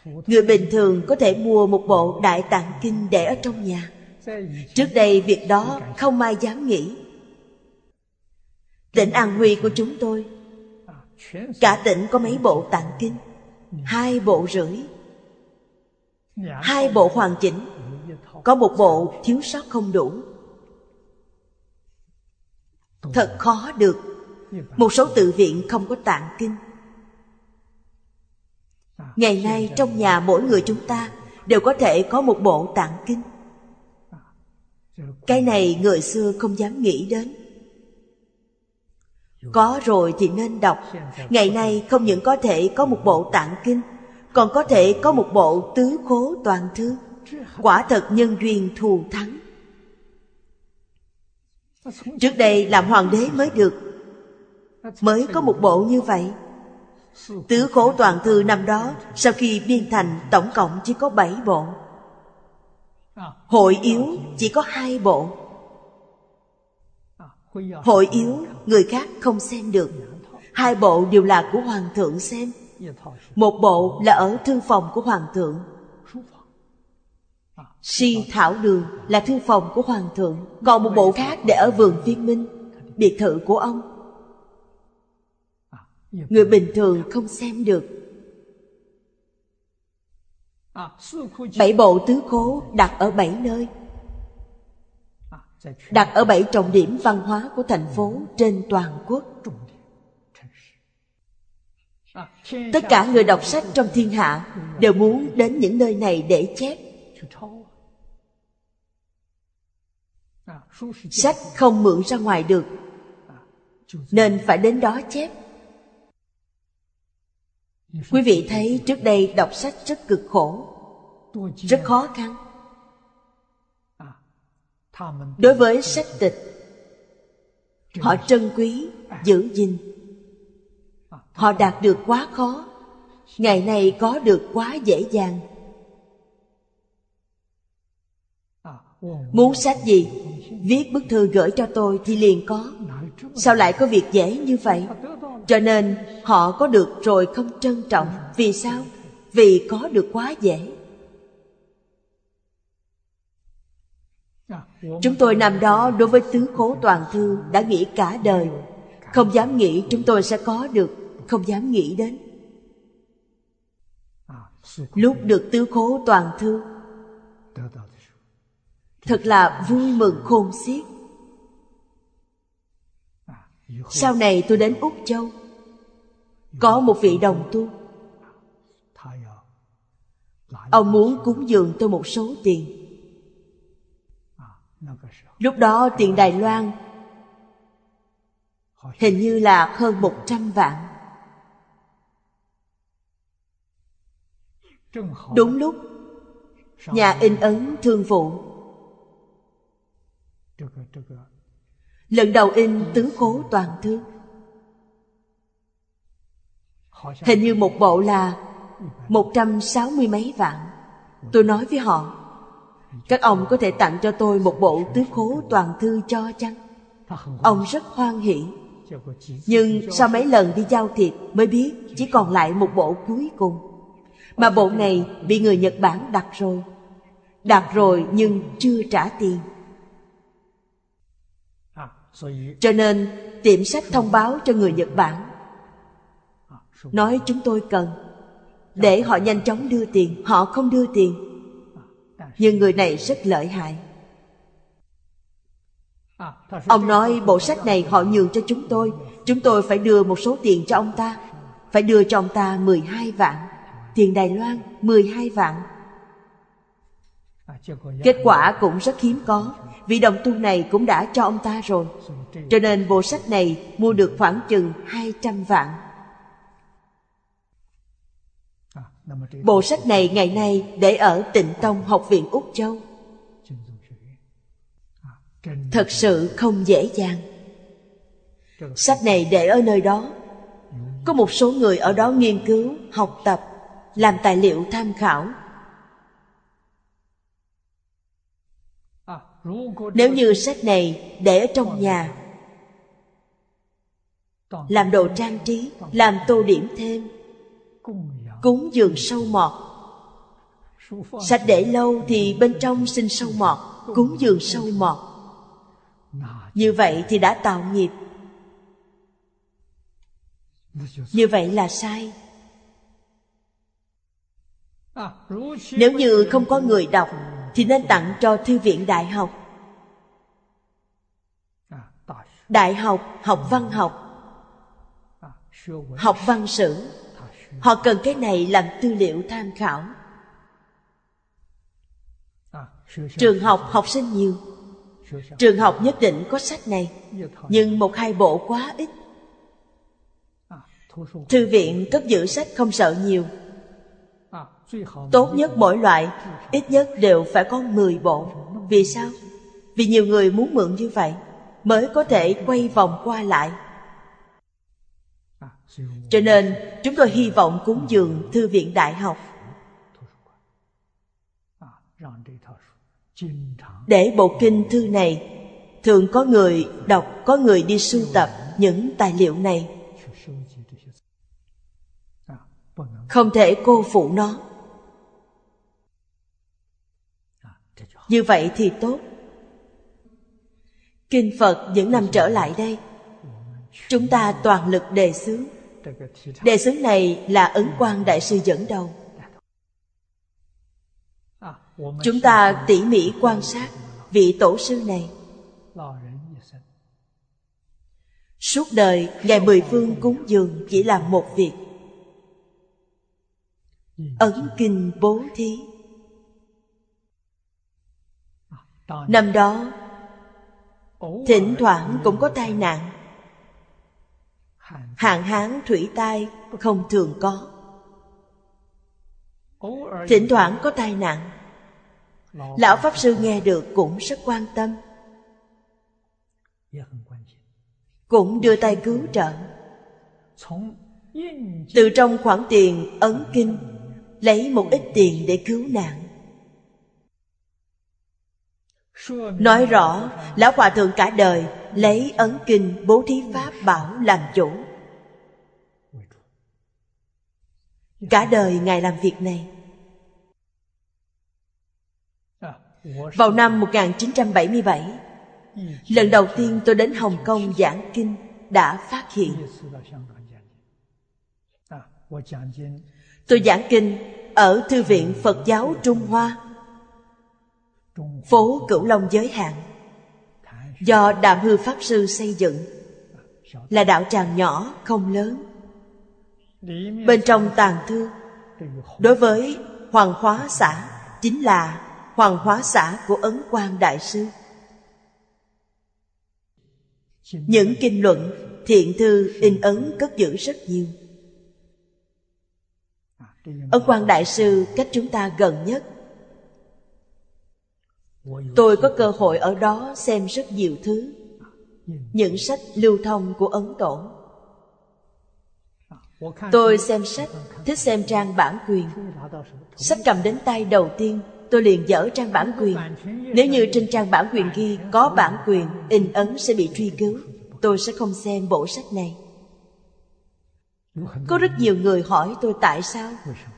Người bình thường có thể mua một bộ đại tạng kinh để ở trong nhà. Trước đây, việc đó không ai dám nghĩ. Tỉnh An Huy của chúng tôi. Cả tỉnh có mấy bộ tạng kinh. Hai bộ rưỡi. Hai bộ hoàn chỉnh. Có một bộ thiếu sót không đủ. Thật khó được. Một số tự viện không có tạng kinh. Ngày nay trong nhà mỗi người chúng ta Đều có thể có một bộ tạng kinh. Cái này người xưa không dám nghĩ đến có rồi thì nên đọc. Ngày nay không những có thể có một bộ tạng kinh, còn có thể có một bộ tứ khố toàn thư. Quả thật nhân duyên thù thắng. Trước đây làm hoàng đế mới được, mới có một bộ như vậy. Tứ khổ toàn thư năm đó, sau khi biên thành, tổng cộng chỉ có bảy bộ. Hội yếu chỉ có hai bộ. Hội yếu, người khác không xem được. Hai bộ đều là của Hoàng thượng xem. Một bộ là ở thư phòng của Hoàng thượng. Si Thảo Đường là thư phòng của Hoàng thượng. Còn một bộ khác để ở vườn viên minh, Biệt thự của ông. Người bình thường không xem được. Bảy bộ tứ khố đặt ở bảy nơi. Đặt ở bảy trọng điểm văn hóa của thành phố trên toàn quốc. Tất cả người đọc sách trong thiên hạ Đều muốn đến những nơi này để chép. Sách không mượn ra ngoài được, Nên phải đến đó chép. Quý vị thấy trước đây đọc sách rất cực khổ, Rất khó khăn. Đối với sách tịch Họ trân quý, giữ gìn. Họ đạt được quá khó Ngày nay có được quá dễ dàng. Muốn sách gì Viết bức thư gửi cho tôi thì liền có. Sao lại có việc dễ như vậy? Cho nên họ có được rồi không trân trọng. Vì sao? Vì có được quá dễ. Chúng tôi năm đó đối với tứ khố toàn thư đã nghĩ cả đời. Không dám nghĩ chúng tôi sẽ có được, Không dám nghĩ đến. Lúc được tứ khố toàn thư, thật là vui mừng khôn xiết. Sau này tôi đến úc châu, có một vị đồng tu. Ông muốn cúng dường tôi một số tiền lúc đó tiền đài loan hình như là hơn một trăm vạn. Đúng lúc, nhà in ấn thương vụ. Lần đầu in tứ cố toàn thư. Hình như một bộ là một trăm sáu mươi mấy vạn. Tôi nói với họ các ông có thể tặng cho tôi một bộ tứ khố toàn thư cho chăng? Ông rất hoan hỷ. Nhưng sau mấy lần đi giao thiệp mới biết chỉ còn lại một bộ cuối cùng. Mà bộ này bị người nhật bản đặt rồi. Đặt rồi nhưng chưa trả tiền. Cho nên tiệm sách thông báo cho người nhật bản. Nói chúng tôi cần. Để họ nhanh chóng đưa tiền. Họ không đưa tiền nhưng người này rất lợi hại. Ông nói, bộ sách này họ nhường cho chúng tôi. Chúng tôi phải đưa một số tiền cho ông ta. Phải đưa cho ông ta 12 vạn. Tiền Đài Loan 12 vạn. Kết quả cũng rất hiếm có Vị đồng tu này cũng đã cho ông ta rồi. Cho nên bộ sách này mua được khoảng chừng 200 vạn. Bộ sách này ngày nay để ở tịnh Tông Học viện Úc Châu. Thật sự không dễ dàng. Sách này để ở nơi đó. Có một số người ở đó nghiên cứu, học tập Làm tài liệu tham khảo. Nếu như sách này để ở trong nhà Làm đồ trang trí Làm tô điểm thêm Cúng dường sâu mọt. Sách để lâu thì bên trong sinh sâu mọt, Cúng dường sâu mọt. Như vậy thì đã tạo nghiệp. Như vậy là sai. Nếu như không có người đọc, Thì nên tặng cho Thư viện Đại học. Đại học học văn học. Học văn sử. Họ cần cái này làm tư liệu tham khảo. Trường học học sinh nhiều. Trường học nhất định có sách này, Nhưng một hai bộ quá ít. Thư viện cất giữ sách không sợ nhiều. Tốt nhất mỗi loại, Ít nhất đều phải có 10 bộ. Vì sao? Vì nhiều người muốn mượn như vậy, Mới có thể quay vòng qua lại cho nên chúng tôi hy vọng cúng dường Thư viện Đại học. Để bộ kinh thư này Thường có người đọc, có người đi sưu tập những tài liệu này. Không thể cô phụ nó. Như vậy thì tốt. Kinh Phật những năm trở lại đây Chúng ta toàn lực đề xướng. Đề xướng này là ấn quan đại sư dẫn đầu. Chúng ta tỉ mỉ quan sát vị tổ sư này. Suốt đời, Ngài Mười Phương cúng dường chỉ làm một việc. Ấn kinh bố thí. Năm đó, Thỉnh thoảng cũng có tai nạn. Hạn hán thủy tai không thường có. Thỉnh thoảng có tai nạn. Lão Pháp Sư nghe được cũng rất quan tâm. Cũng đưa tay cứu trợ. Từ trong khoản tiền ấn kinh, Lấy một ít tiền để cứu nạn. Nói rõ, Lão Hòa Thượng cả đời Lấy ấn kinh bố thí pháp bảo làm chủ. Cả đời Ngài làm việc này. Vào năm 1977 Lần đầu tiên tôi đến Hồng Kông giảng kinh Đã phát hiện. Tôi giảng kinh ở Thư viện Phật giáo Trung Hoa, Phố Cửu Long giới hạn. Do Đạm Hư Pháp Sư xây dựng, Là đạo tràng nhỏ, không lớn. Bên trong tàng thư, Đối với Hoàng Hóa xã, Chính là Hoàng Hóa xã của Ấn Quang Đại Sư. Những kinh luận, Thiện thư, in ấn cất giữ rất nhiều. Ấn Quang Đại Sư, cách chúng ta gần nhất Tôi có cơ hội ở đó xem rất nhiều thứ. Những sách lưu thông của Ấn Tổ Tôi xem sách, thích xem trang bản quyền. Sách cầm đến tay đầu tiên Tôi liền dở trang bản quyền. Nếu như trên trang bản quyền ghi có bản quyền In ấn sẽ bị truy cứu. Tôi sẽ không xem bộ sách này có rất nhiều người hỏi tôi tại sao.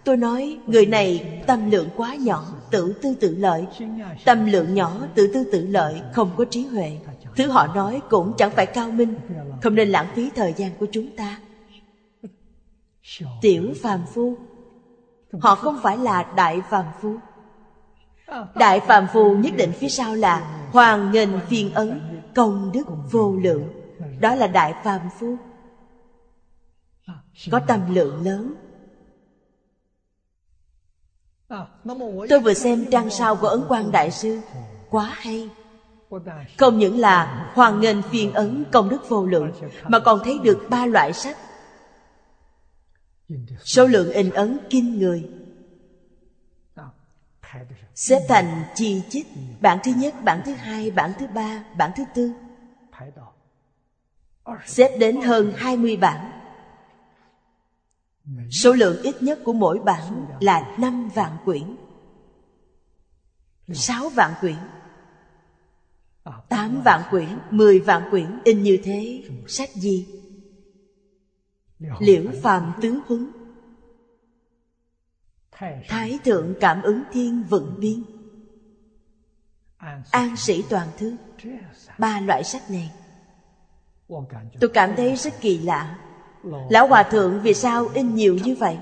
Tôi nói, người này tâm lượng quá nhỏ, Tự tư tự lợi. Tâm lượng nhỏ, tự tư tự lợi, Không có trí huệ. Thứ họ nói cũng chẳng phải cao minh, Không nên lãng phí thời gian của chúng ta. Tiểu phàm phu, Họ không phải là đại phàm phu. Đại phàm phu nhất định phía sau là Hoàng nghênh phiên ấn, Công đức vô lượng. Đó là đại phàm phu có tâm lượng lớn. Tôi vừa xem trang sau của ấn quang đại sư. Quá hay. Không những là hoàn nghênh phiên ấn công đức vô lượng, mà còn thấy được ba loại sách số lượng in ấn kinh người. Xếp thành chi chít, bản thứ nhất, bản thứ hai, bản thứ ba, bản thứ tư. Xếp đến hơn 20 bản. Số lượng ít nhất của mỗi bản là 5 vạn quyển. 6 vạn quyển. 8 vạn quyển 10 vạn quyển, In như thế, Sách gì? Liễu phàm tướng huấn. Thái thượng cảm ứng thiên vận biên. An sĩ toàn thư. Ba loại sách này. Tôi cảm thấy rất kỳ lạ. Lão Hòa Thượng vì sao in nhiều như vậy?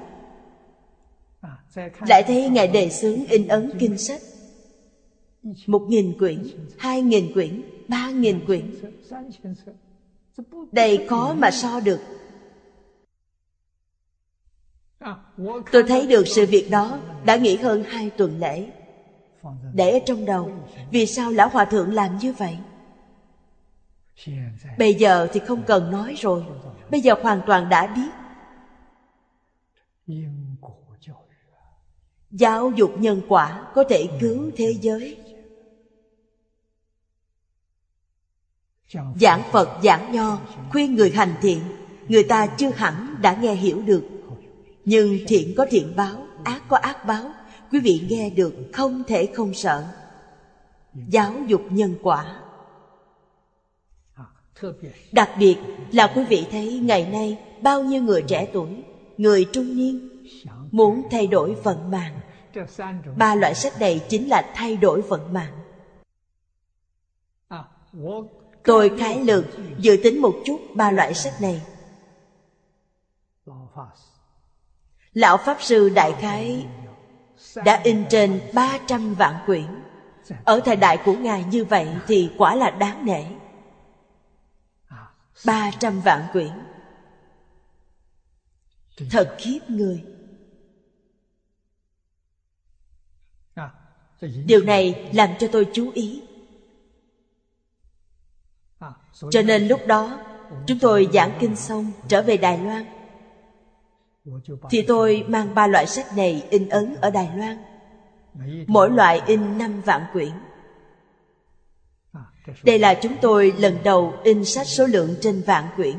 Lại thấy Ngài đề xướng in ấn kinh sách. Một nghìn quyển, hai nghìn quyển, ba nghìn quyển. Đây khó mà so được. Tôi thấy được sự việc đó đã nghỉ hơn hai tuần lễ. Để ở trong đầu Vì sao Lão Hòa Thượng làm như vậy? Bây giờ thì không cần nói rồi. Bây giờ hoàn toàn đã biết. Giáo dục nhân quả có thể cứu thế giới. Giảng Phật, giảng Nho, Khuyên người hành thiện, Người ta chưa hẳn đã nghe hiểu được. Nhưng thiện có thiện báo, Ác có ác báo. Quý vị nghe được, không thể không sợ. Giáo dục nhân quả. Đặc biệt là quý vị thấy ngày nay bao nhiêu người trẻ tuổi, người trung niên muốn thay đổi vận mạng. Ba loại sách này chính là thay đổi vận mạng. Tôi khái lược dự tính một chút ba loại sách này. Lão Pháp Sư Đại Khái đã in trên 300 vạn quyển. Ở thời đại của Ngài như vậy thì quả là đáng nể ba trăm vạn quyển. Thật khiếp người. Điều này làm cho tôi chú ý. Cho nên lúc đó, chúng tôi giảng kinh xong, trở về đài loan. Thì tôi mang ba loại sách này in ấn ở đài loan. Mỗi loại in năm vạn quyển đây là chúng tôi lần đầu in sách số lượng trên vạn quyển.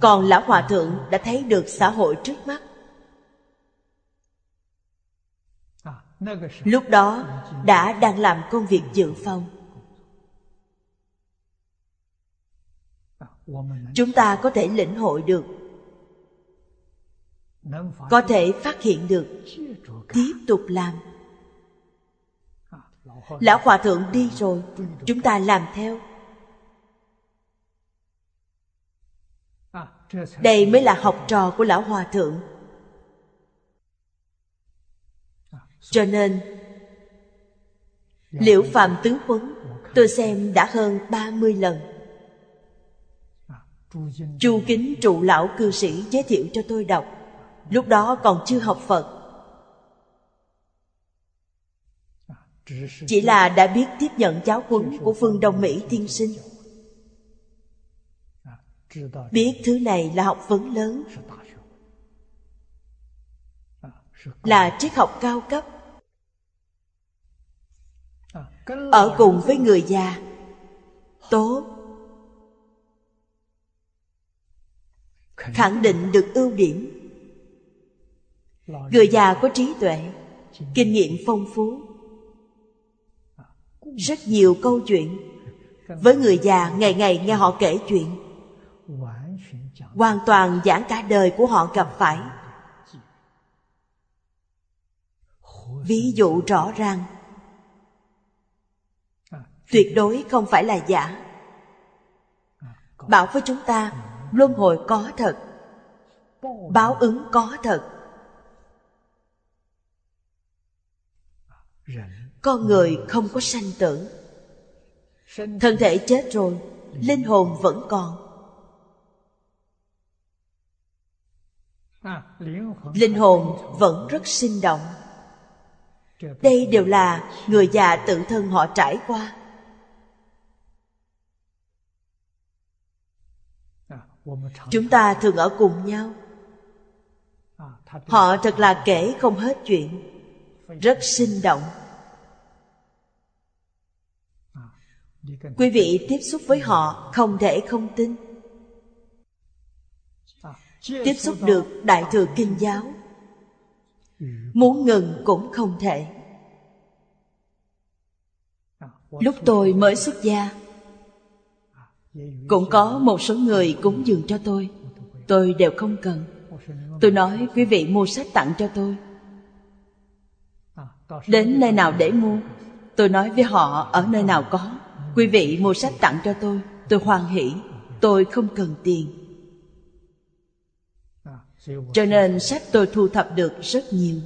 Còn lão hòa thượng đã thấy được xã hội trước mắt. Lúc đó đã đang làm công việc dự phòng. Chúng ta có thể lĩnh hội được, có thể phát hiện được, tiếp tục làm lão hòa thượng đi rồi, chúng ta làm theo. Đây mới là học trò của lão hòa thượng. Cho nên liễu phạm tứ huấn, tôi xem đã hơn 30 lần. Chu kính trụ lão cư sĩ giới thiệu cho tôi đọc. Lúc đó còn chưa học phật. Chỉ là đã biết tiếp nhận giáo huấn của phương đông mỹ tiên sinh. Biết thứ này là học vấn lớn. Là triết học cao cấp. Ở cùng với người già. Tốt. Khẳng định được ưu điểm. Người già có trí tuệ. Kinh nghiệm phong phú rất nhiều câu chuyện. Với người già, ngày ngày nghe họ kể chuyện. Hoàn toàn giảng cả đời của họ gặp phải. Ví dụ rõ ràng. Tuyệt đối không phải là giả. Bảo với chúng ta, luân hồi có thật. Báo ứng có thật con người không có sanh tử. Thân thể chết rồi, linh hồn vẫn còn. Linh hồn vẫn rất sinh động. Đây đều là người già tự thân họ trải qua. Chúng ta thường ở cùng nhau. Họ thật là kể không hết chuyện. Rất sinh động. Quý vị tiếp xúc với họ không thể không tin. Tiếp xúc được đại thừa kinh giáo, muốn ngừng cũng không thể. Lúc tôi mới xuất gia, cũng có một số người cúng dường cho tôi. Tôi đều không cần. Tôi nói, quý vị mua sách tặng cho tôi. Đến nơi nào để mua, tôi nói với họ, ở nơi nào có quý vị mua sách tặng cho tôi tôi hoan hỷ, tôi không cần tiền. Cho nên sách tôi thu thập được rất nhiều.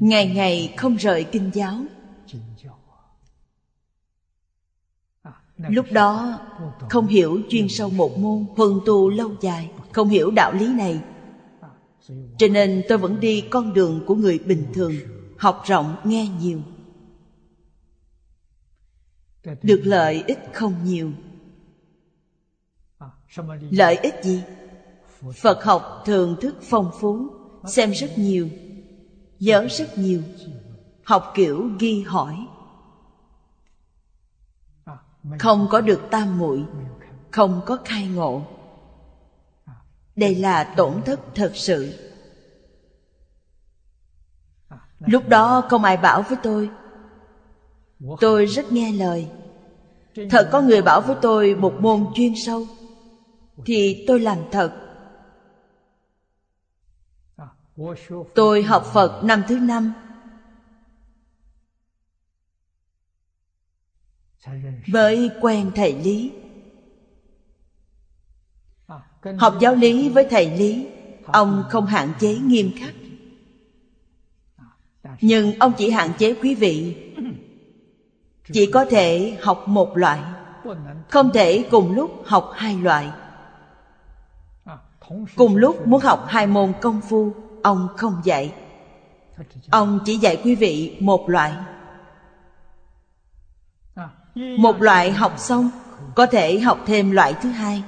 Ngày ngày không rời kinh giáo. Lúc đó, không hiểu chuyên sâu một môn huân tu lâu dài, không hiểu đạo lý này. Cho nên tôi vẫn đi con đường của người bình thường học rộng nghe nhiều. Được lợi ích không nhiều. Lợi ích gì? Phật học thường thức phong phú, xem rất nhiều nhớ rất nhiều, học kiểu ghi hỏi. Không có được tam muội, không có khai ngộ. Đây là tổn thất thật sự lúc đó không ai bảo với tôi. Tôi rất nghe lời. Thật có người bảo với tôi một môn chuyên sâu, thì tôi làm thật. Tôi học phật năm thứ năm. Mới quen thầy lý. Học giáo lý với thầy lý, ông không hạn chế nghiêm khắc nhưng ông chỉ hạn chế quý vị. Chỉ có thể học một loại, không thể cùng lúc học hai loại. Cùng lúc muốn học hai môn công phu, ông không dạy. Ông chỉ dạy quý vị một loại. Một loại học xong, có thể học thêm loại thứ hai.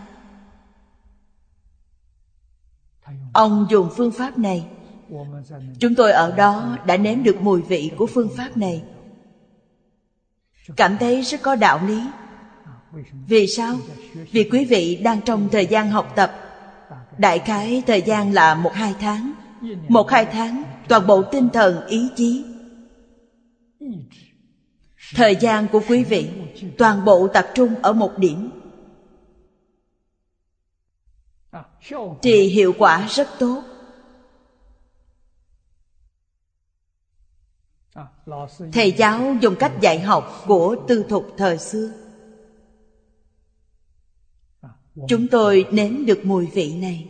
Ông dùng phương pháp này chúng tôi ở đó đã nếm được mùi vị của phương pháp này. Cảm thấy rất có đạo lý. Vì sao? Vì quý vị đang trong thời gian học tập. Đại khái thời gian là một hai tháng. Một hai tháng, toàn bộ tinh thần, ý chí. Thời gian của quý vị toàn bộ tập trung ở một điểm. Thì hiệu quả rất tốt. Thầy giáo dùng cách dạy học của tư thục thời xưa. Chúng tôi nếm được mùi vị này.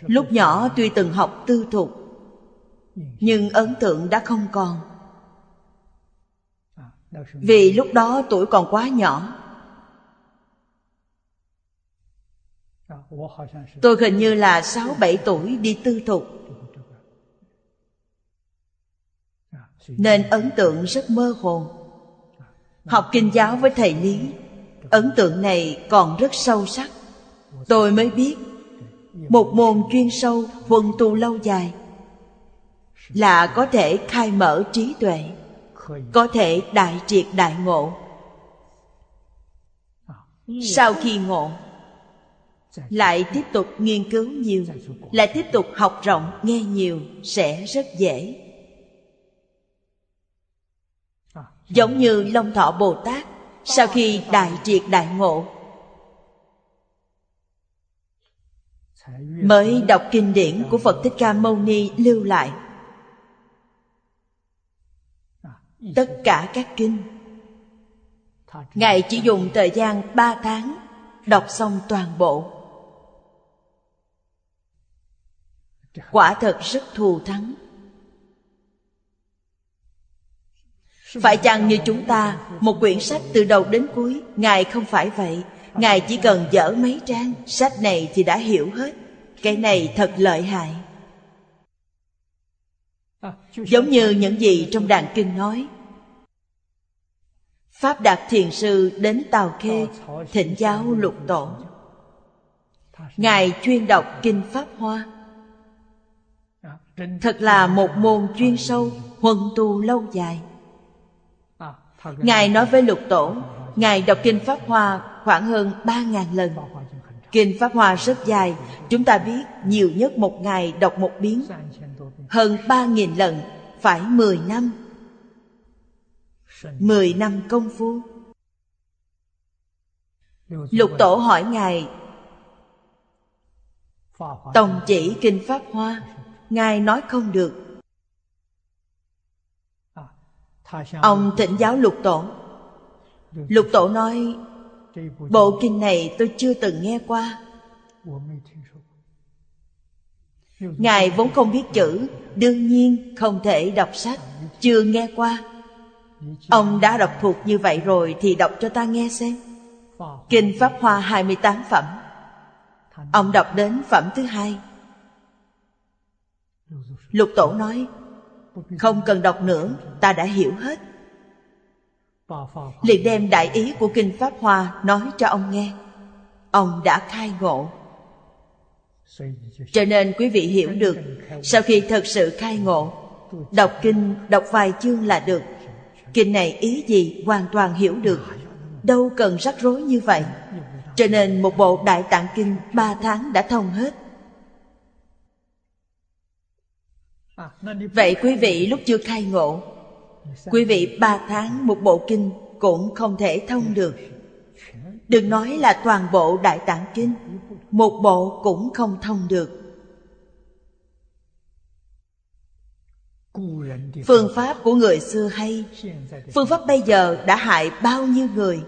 Lúc nhỏ tuy từng học tư thục, Nhưng ấn tượng đã không còn. Vì lúc đó tuổi còn quá nhỏ, Tôi hình như là 6-7 tuổi đi tư thục. Nên ấn tượng rất mơ hồ. Học kinh giáo với thầy Lý, Ấn tượng này còn rất sâu sắc. Tôi mới biết, Một môn chuyên sâu huân tu lâu dài Là có thể khai mở trí tuệ, Có thể đại triệt đại ngộ. Sau khi ngộ, lại tiếp tục nghiên cứu nhiều, lại tiếp tục học rộng, nghe nhiều sẽ rất dễ. Giống như long thọ bồ tát sau khi đại triệt đại ngộ. Mới đọc kinh điển của phật thích ca mâu ni lưu lại. Tất cả các kinh, ngài chỉ dùng thời gian ba tháng đọc xong toàn bộ. Quả thật rất thù thắng. Phải chăng như chúng ta, một quyển sách từ đầu đến cuối, ngài không phải vậy. Ngài chỉ cần dở mấy trang, sách này thì đã hiểu hết. Cái này thật lợi hại. Giống như những gì trong đàn kinh nói. Pháp đạt thiền sư đến tàu khê thịnh giáo lục tổ. Ngài chuyên đọc kinh pháp hoa. Thật là một môn chuyên sâu huân tu lâu dài ngài nói với lục tổ, ngài đọc kinh pháp hoa khoảng hơn ba ngàn lần. Kinh pháp hoa rất dài, chúng ta biết nhiều nhất một ngày đọc một biến, hơn ba nghìn lần, phải mười năm. Mười năm công phu. Lục tổ hỏi ngài tổng chỉ kinh pháp hoa, ngài nói không được ông thỉnh giáo lục tổ. Lục tổ nói bộ kinh này tôi chưa từng nghe qua. Ngài vốn không biết chữ đương nhiên không thể đọc sách chưa nghe qua. Ông đã đọc thuộc như vậy rồi thì đọc cho ta nghe xem. Kinh pháp hoa 28 phẩm. Ông đọc đến phẩm thứ hai. Lục Tổ nói không cần đọc nữa Ta đã hiểu hết. Liền đem đại ý của Kinh Pháp Hoa Nói cho ông nghe. Ông đã khai ngộ. Cho nên quý vị hiểu được Sau khi thật sự khai ngộ Đọc kinh, đọc vài chương là được. Kinh này ý gì hoàn toàn hiểu được. Đâu cần rắc rối như vậy. Cho nên một bộ Đại Tạng Kinh Ba tháng đã thông hết. Vậy quý vị lúc chưa khai ngộ, Quý vị ba tháng một bộ kinh cũng không thể thông được. Đừng nói là toàn bộ Đại Tạng Kinh, Một bộ cũng không thông được. Phương pháp của người xưa hay, Phương pháp bây giờ đã hại bao nhiêu người?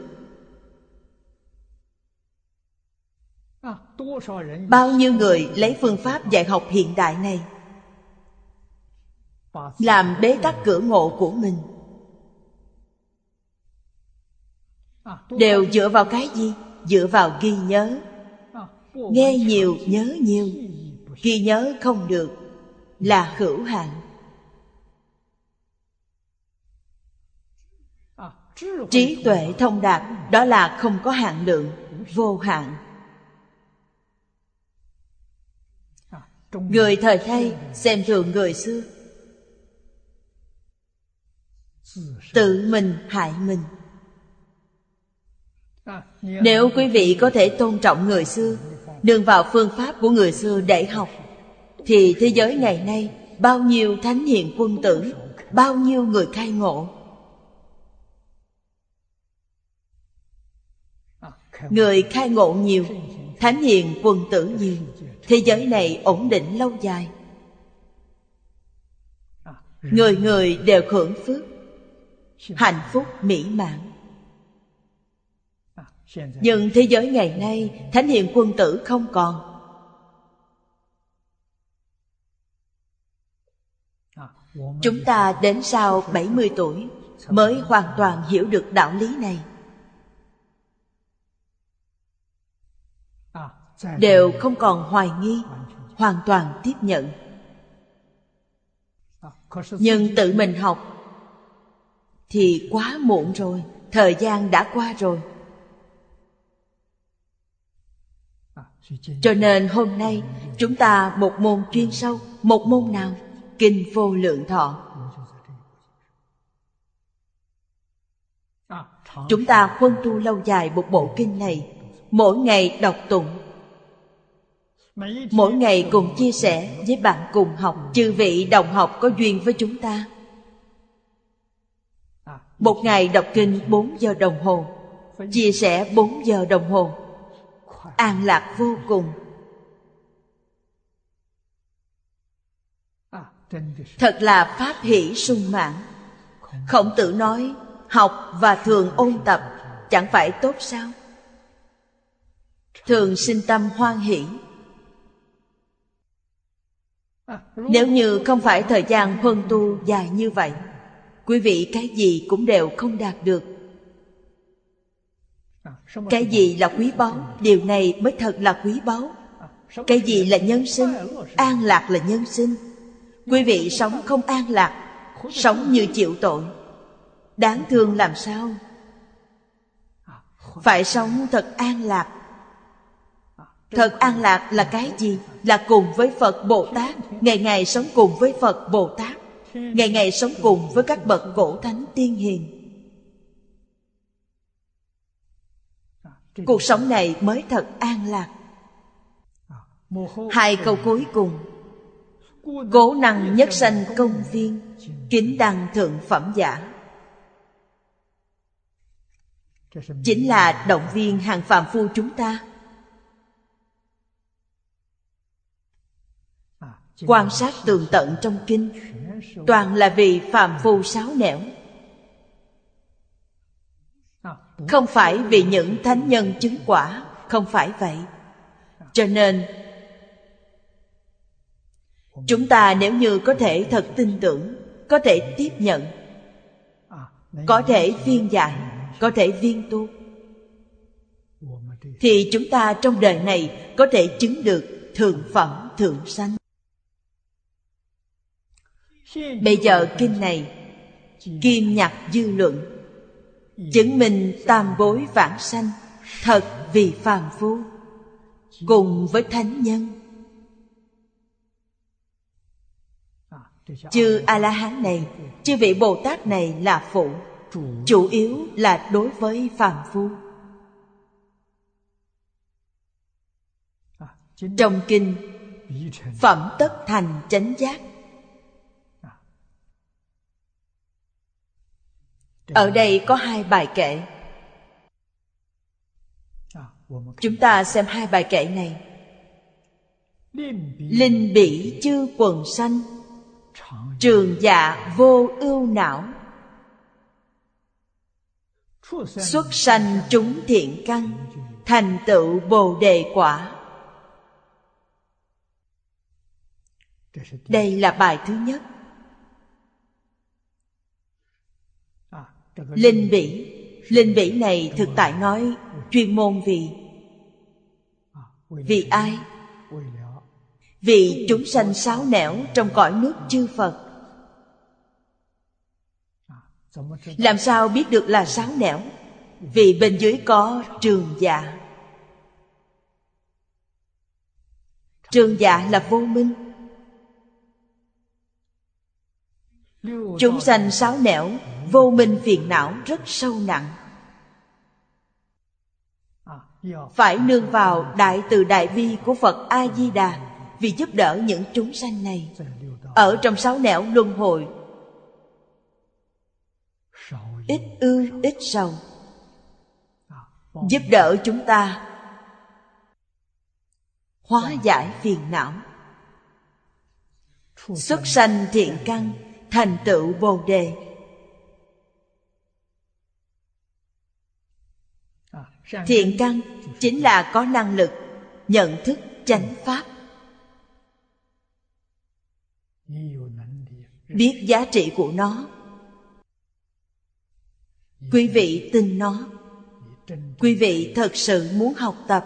Bao nhiêu người lấy phương pháp dạy học hiện đại này? Làm bế tắc cửa ngộ của mình. Đều dựa vào cái gì? Dựa vào ghi nhớ. Nghe nhiều, nhớ nhiều. Ghi nhớ không được là hữu hạn. Trí tuệ thông đạt, đó là không có hạn lượng, vô hạn. Người thời thay xem thường người xưa tự mình hại mình. Nếu quý vị có thể tôn trọng người xưa, nương vào phương pháp của người xưa để học, thì thế giới ngày nay bao nhiêu thánh hiền quân tử, bao nhiêu người khai ngộ. Người khai ngộ nhiều, thánh hiền quân tử nhiều, thế giới này ổn định lâu dài. Người người đều hưởng phước hạnh phúc mỹ mãn nhưng thế giới ngày nay thánh hiền quân tử không còn Chúng ta đến sau 70 tuổi mới hoàn toàn hiểu được đạo lý này. Đều không còn hoài nghi, hoàn toàn tiếp nhận. Nhưng tự mình học thì quá muộn rồi, thời gian đã qua rồi. Cho nên hôm nay chúng ta một môn chuyên sâu, một môn nào? Kinh vô lượng thọ. Chúng ta huân tu lâu dài một bộ kinh này, mỗi ngày đọc tụng. Mỗi ngày cùng chia sẻ với bạn cùng học, chư vị đồng học có duyên với chúng ta. Một ngày đọc kinh 4 giờ đồng hồ, chia sẻ 4 giờ đồng hồ, an lạc vô cùng. Thật là pháp hỷ sung mãn. Khổng tử nói học và thường ôn tập chẳng phải tốt sao? Thường sinh tâm hoan hỷ. Nếu như không phải thời gian huân tu dài như vậy quý vị, cái gì cũng đều không đạt được. Cái gì là quý báu, điều này mới thật là quý báu. Cái gì là nhân sinh, an lạc là nhân sinh. Quý vị sống không an lạc, sống như chịu tội. Đáng thương làm sao? Phải sống thật an lạc. Thật an lạc là cái gì? Là cùng với phật bồ tát, ngày ngày sống cùng với phật bồ tát ngày ngày sống cùng với các bậc cổ thánh tiên hiền. Cuộc sống này mới thật an lạc. Hai câu cuối cùng. Cố năng nhất sanh công viên, kính đăng thượng phẩm giả. Chính là động viên hàng phàm phu chúng ta. Quan sát tường tận trong kinh. Toàn là vì phàm phu sáo nẻo. Không phải vì những thánh nhân chứng quả, không phải vậy. Cho nên, chúng ta nếu như có thể thật tin tưởng, có thể tiếp nhận, có thể viên giải có thể viên tu, thì chúng ta trong đời này có thể chứng được thượng phẩm, thượng sanh bây giờ kinh này, kim nhạc dư luận, chứng minh tam bối vãng sanh, thật vì phàm phu, cùng với thánh nhân. Chư a la hán này, chư vị bồ tát này là phụ, chủ yếu là đối với phàm phu. Trong kinh, phẩm tất thành chánh giác ở đây có hai bài kệ chúng ta xem hai bài kệ này. Linh bỉ chư quần sanh, trường dạ vô ưu não. Xuất sanh chúng thiện căn, thành tựu bồ đề quả. Đây là bài thứ nhất. Linh bỉ. Linh bỉ này thực tại nói chuyên môn vì vì ai? Vì chúng sanh sáo nẻo trong cõi nước chư phật. Làm sao biết được là sáo nẻo? Vì bên dưới có trường dạ. Trường dạ là vô minh. Chúng sanh sáo nẻo, vô minh phiền não rất sâu nặng. Phải nương vào đại từ đại bi của phật a di đà vì giúp đỡ những chúng sanh này. Ở trong sáu nẻo luân hồi, ít ư, ít sầu. Giúp đỡ chúng ta hóa giải phiền não. Xuất sanh thiện căn thành tựu bồ đề. Thiện căn chính là có năng lực nhận thức chánh pháp. Biết giá trị của nó. Quý vị tin nó. Quý vị thật sự muốn học tập.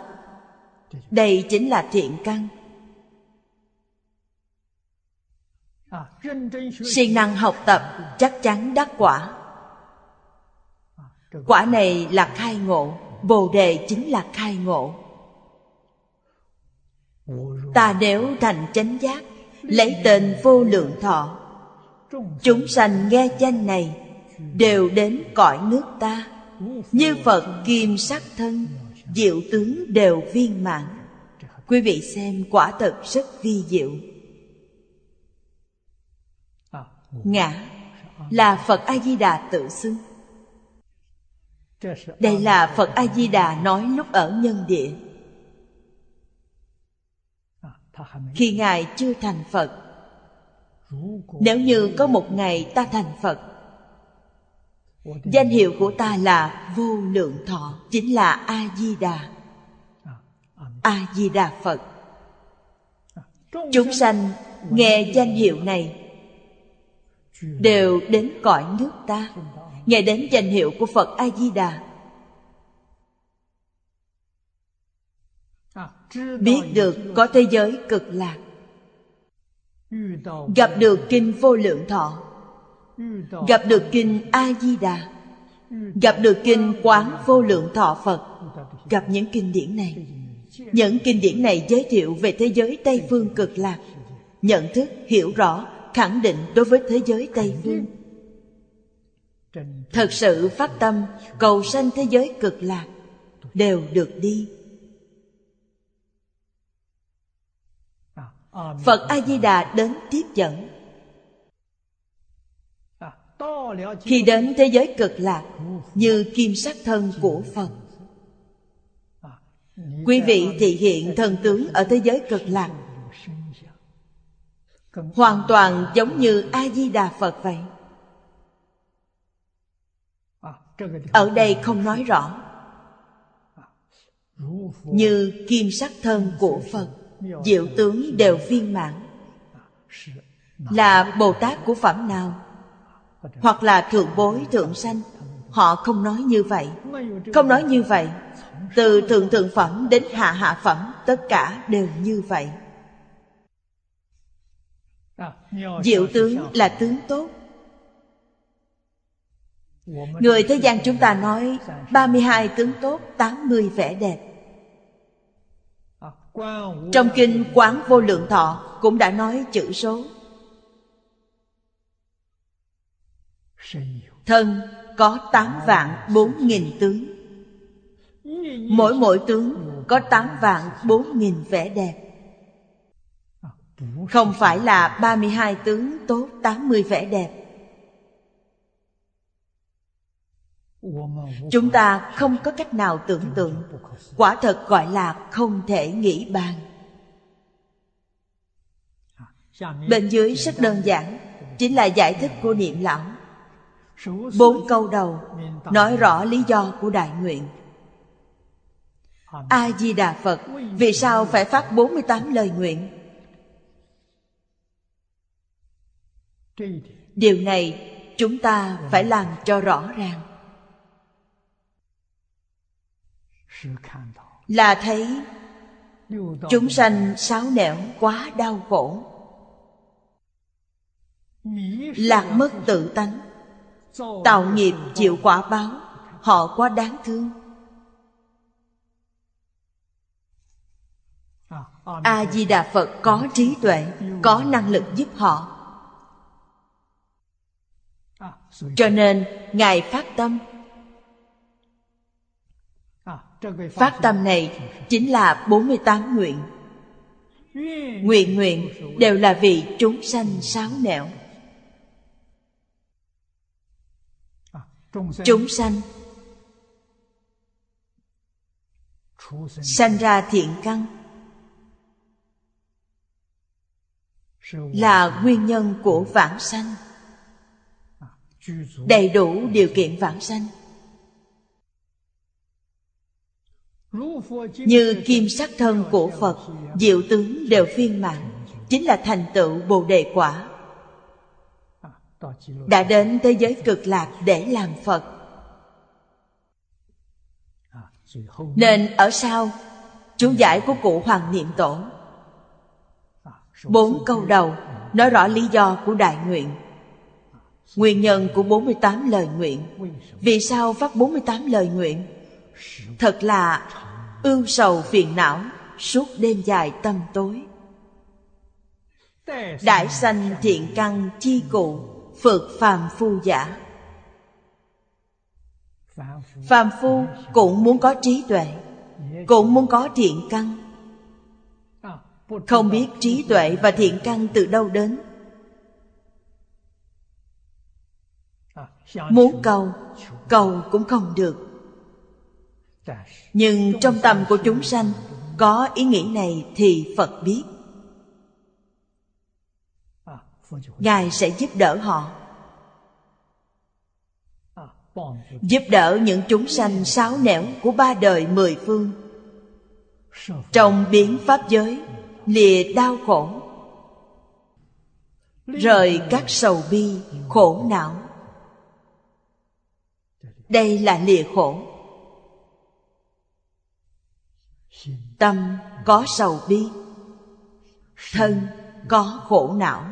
Đây chính là thiện căn. Siêng năng học tập chắc chắn đắc quả. Quả này là khai ngộ, bồ đề chính là khai ngộ. Ta nếu thành chánh giác, lấy tên vô lượng thọ, chúng sanh nghe danh này đều đến cõi nước ta. Như phật kim sắc thân, diệu tướng đều viên mãn. Quý vị xem quả thật rất vi diệu ngã là phật a di đà tự xưng. Đây là phật a di đà nói lúc ở nhân địa. Khi ngài chưa thành phật, nếu như có một ngày ta thành phật, danh hiệu của ta là vô lượng thọ, chính là a di đà a di đà phật. Chúng sanh nghe danh hiệu này đều đến cõi nước ta. Nghe đến danh hiệu của phật a di đà biết được có thế giới cực lạc. Gặp được kinh vô lượng thọ. Gặp được kinh a di đà gặp được kinh quán vô lượng thọ phật. Gặp những kinh điển này. Những kinh điển này giới thiệu về thế giới tây phương cực lạc. Nhận thức, hiểu rõ khẳng định đối với thế giới tây phương. Thật sự phát tâm cầu sanh thế giới cực lạc đều được đi. Phật a di đà đến tiếp dẫn. Khi đến thế giới cực lạc như kim sắc thân của phật. Quý vị thị hiện thần tướng ở thế giới cực lạc hoàn toàn giống như a di đà phật vậy. Ở đây không nói rõ. Như kim sắc thân của phật, diệu tướng đều viên mãn. Là bồ tát của phẩm nào? Hoặc là thượng bối, thượng sanh? Họ không nói như vậy. Không nói như vậy. Từ thượng thượng phẩm đến hạ hạ phẩm, tất cả đều như vậy diệu tướng là tướng tốt. Người thế gian chúng ta nói 32 tướng tốt 80 vẻ đẹp. Trong kinh Quán Vô Lượng Thọ Cũng đã nói chữ số. Thân có 8 vạn 4 nghìn tướng. Mỗi mỗi tướng có 8 vạn 4 nghìn vẻ đẹp không phải là 32 tướng tốt 80 vẻ đẹp. Chúng ta không có cách nào tưởng tượng. Quả thật gọi là không thể nghĩ bàn. Bên dưới rất đơn giản Chính là giải thích của niệm lão. Bốn câu đầu Nói rõ lý do của đại nguyện. A-di-đà Phật, Vì sao phải phát 48 lời nguyện? Điều này chúng ta phải làm cho rõ ràng. Là thấy Chúng sanh sáo nẻo quá đau khổ. Lạc mất tự tánh. Tạo nghiệp chịu quả báo. Họ quá đáng thương. A-di-đà Phật có trí tuệ, Có năng lực giúp họ. Cho nên Ngài phát tâm. Phát tâm này chính là 48 nguyện. Nguyện nguyện đều là vì chúng sanh sáo nẻo. Chúng sanh Sanh ra thiện căn Là nguyên nhân của vãng sanh Đầy đủ điều kiện vãng sanh. Như kim sắc thân của Phật, Diệu tướng đều phiên mãn, Chính là thành tựu Bồ Đề Quả. Đã đến thế giới cực lạc để làm phật. Nên ở sau, chú giải của cụ hoàng niệm tổ. Bốn câu đầu, nói rõ lý do của đại nguyện. Nguyên nhân của 48 lời nguyện. Vì sao phát 48 lời nguyện? Thật là ưu sầu phiền não, Suốt đêm dài tâm tối. Đại sanh thiện căn chi cụ, Phượt phàm phu giả. Phàm phu cũng muốn có trí tuệ, Cũng muốn có thiện căn. Không biết trí tuệ và thiện căn từ đâu đến. Muốn cầu Cầu cũng không được. Nhưng trong tâm của chúng sanh Có ý nghĩ này thì Phật biết. Ngài sẽ giúp đỡ họ. Giúp đỡ những chúng sanh sáo nẻo của ba đời mười phương. Trong biến pháp giới Lìa đau khổ. Rời các sầu bi, khổ não đây là lìa khổ. Tâm có sầu bi, thân có khổ não.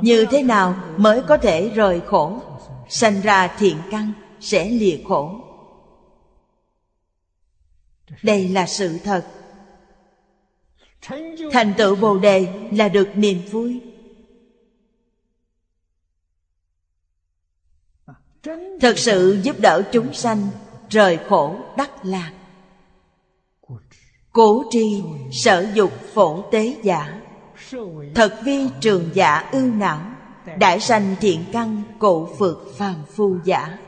Như thế nào mới có thể rời khổ? Sanh ra thiện căn sẽ lìa khổ. Đây là sự thật. Thành tựu bồ đề là được niềm vui. Thật sự giúp đỡ chúng sanh Rời khổ đắc lạc. Cố tri sở dục phổ tế giả. Thật vi trường giả ưu não Đại sanh thiện căn cụ phượt phàm phu giả.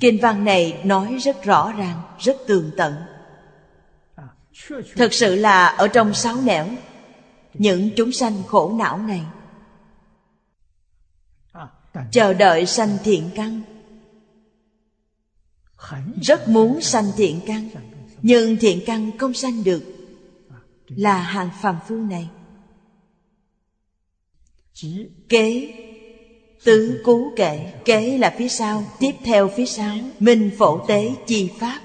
Kinh văn này nói rất rõ ràng, rất tường tận. Thật sự là ở trong sáu nẻo Những chúng sanh khổ não này chờ đợi sanh thiện căn. Rất muốn sanh thiện căn, nhưng thiện căn không sanh được. Là hàng phàm phu này. Kế, tứ cú kệ. Kế là phía sau, tiếp theo phía sau. Minh phổ tế chi pháp.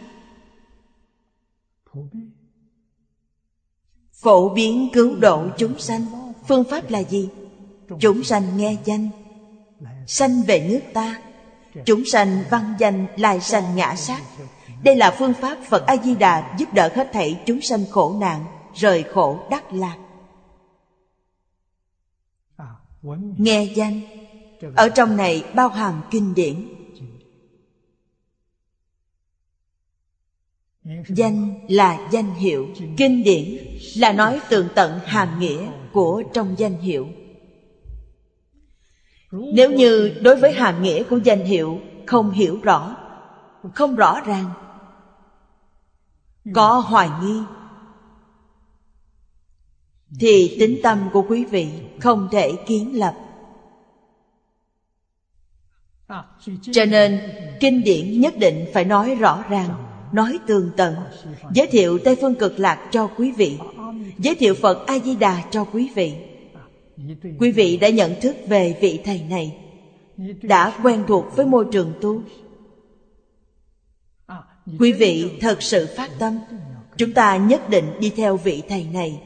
Phổ biến cứu độ chúng sanh. Phương pháp là gì? Chúng sanh nghe danh sanh về nước ta, chúng sanh văn danh lai sanh ngã sát. Đây là phương pháp phật a di đà giúp đỡ hết thảy chúng sanh khổ nạn, rời khổ đắc lạc. Nghe danh, ở trong này bao hàm kinh điển. Danh là danh hiệu, kinh điển là nói tường tận hàm nghĩa của trong danh hiệu nếu như đối với hàm nghĩa của danh hiệu, không hiểu rõ, không rõ ràng, có hoài nghi, thì tính tâm của quý vị không thể kiến lập. Cho nên, kinh điển nhất định phải nói rõ ràng, nói tường tận, giới thiệu tây phương cực lạc cho quý vị, giới thiệu phật a di đà cho quý vị quý vị đã nhận thức về vị thầy này, đã quen thuộc với môi trường tu. Quý vị thật sự phát tâm, chúng ta nhất định đi theo vị thầy này.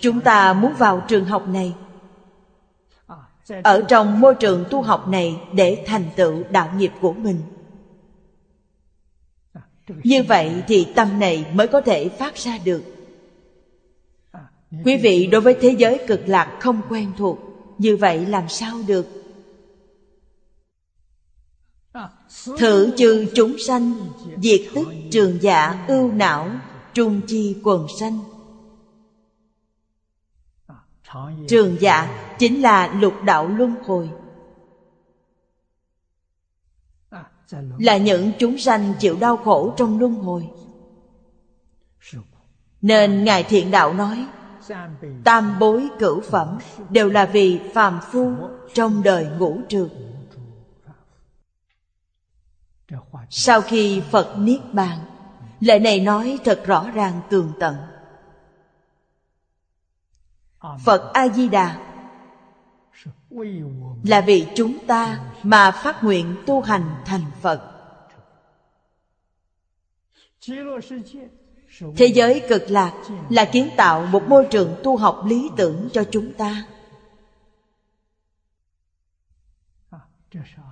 Chúng ta muốn vào trường học này, ở trong môi trường tu học này để thành tựu đạo nghiệp của mình. Như vậy thì tâm này mới có thể phát ra được quý vị đối với thế giới cực lạc không quen thuộc, như vậy làm sao được? Thử chư chúng sanh, diệt tức trường dạ ưu não, trung chi quần sanh. Trường dạ chính là lục đạo luân hồi. Là những chúng sanh chịu đau khổ trong luân hồi. Nên ngài thiện đạo nói tam bối cửu phẩm đều là vì phàm phu trong đời ngũ trường. sau khi phật niết bàn lời này nói thật rõ ràng tường tận phật a di đà là vì chúng ta mà phát nguyện tu hành thành phật thế giới cực lạc là kiến tạo một môi trường tu học lý tưởng cho chúng ta.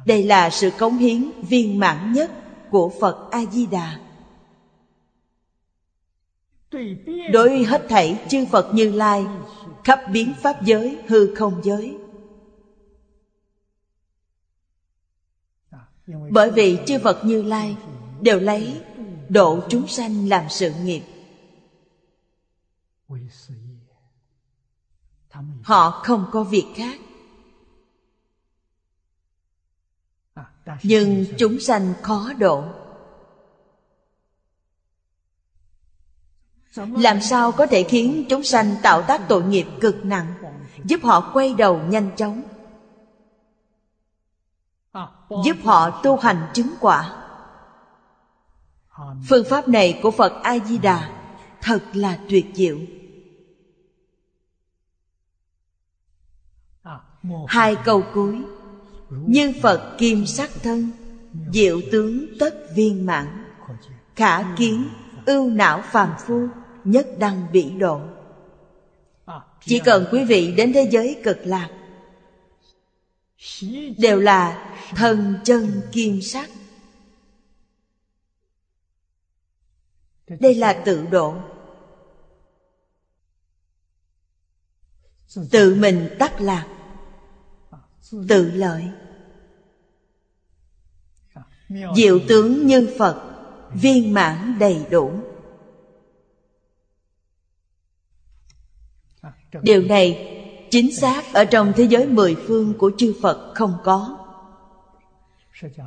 Đây là sự cống hiến viên mãn nhất của phật a di đà đối hết thảy chư phật như lai, khắp biến pháp giới, hư không giới. Bởi vì chư phật như lai đều lấy độ chúng sanh làm sự nghiệp. Họ không có việc khác. Nhưng chúng sanh khó độ. Làm sao có thể khiến chúng sanh tạo tác tội nghiệp cực nặng, giúp họ quay đầu nhanh chóng? Giúp họ tu hành chứng quả phương pháp này của phật a di đà thật là tuyệt diệu. Hai câu cuối. Như phật kim sắc thân, diệu tướng tất viên mãn, khả kiến ưu não phàm phu, nhất đăng bị độ. Chỉ cần quý vị đến thế giới cực lạc, đều là thần chân kim sắc. Đây là tự độ. Tự mình đắc lạc. Tự lợi. Diệu tướng như phật, viên mãn đầy đủ. Điều này chính xác ở trong thế giới mười phương của chư phật không có.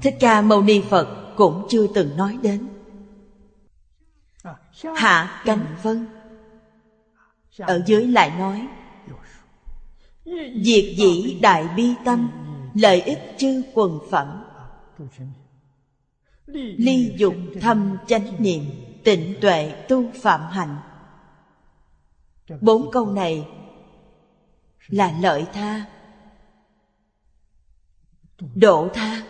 Thích ca mâu ni phật cũng chưa từng nói đến hạ cánh vân. Ở dưới lại nói diệt dĩ đại bi tâm, lợi ích chư quần phẩm. Ly dục thâm chánh niệm, tịnh tuệ tu phạm hạnh. Bốn câu này là lợi tha, độ tha.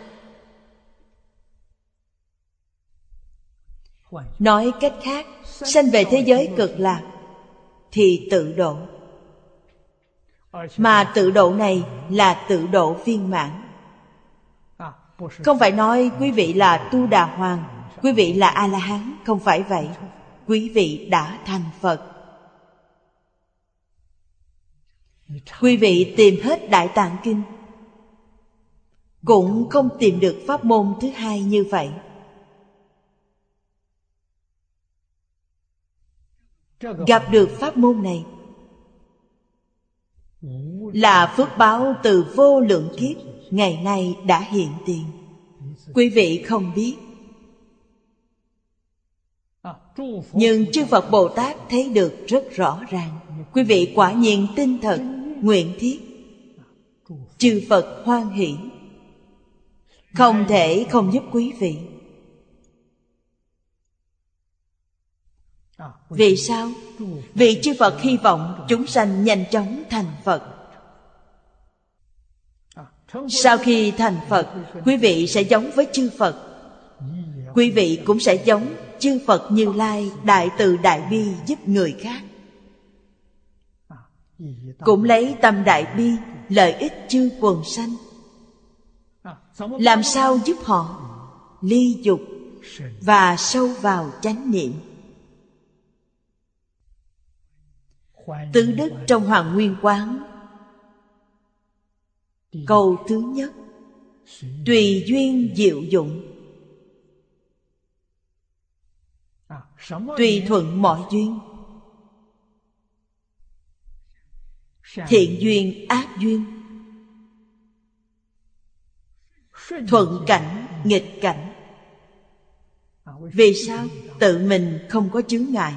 Nói cách khác sanh về thế giới cực lạc, thì tự độ. Mà tự độ này là tự độ viên mãn. Không phải nói quý vị là tu đà hoàng, quý vị là a la hán không phải vậy. Quý vị đã thành phật. Quý vị tìm hết đại tạng kinh, cũng không tìm được pháp môn thứ hai như vậy. Gặp được pháp môn này là phước báo từ vô lượng kiếp ngày nay đã hiện tiền. Quý vị không biết. Nhưng chư phật bồ tát thấy được rất rõ ràng. Quý vị quả nhiên tin thật, nguyện thiết. Chư phật hoan hỷ. Không thể không giúp quý vị. Vì sao? Vì chư phật hy vọng chúng sanh nhanh chóng thành phật. Sau khi thành phật quý vị sẽ giống với chư phật. Quý vị cũng sẽ giống chư phật như lai đại từ đại bi giúp người khác. Cũng lấy tâm đại bi lợi ích chư quần sanh. Làm sao giúp họ ly dục và sâu vào chánh niệm tứ đức trong hoàng nguyên quán. Câu thứ nhất. Tùy duyên diệu dụng. Tùy thuận mọi duyên. Thiện duyên ác duyên. thuận cảnh nghịch cảnh. Vì sao? tự mình không có chướng ngại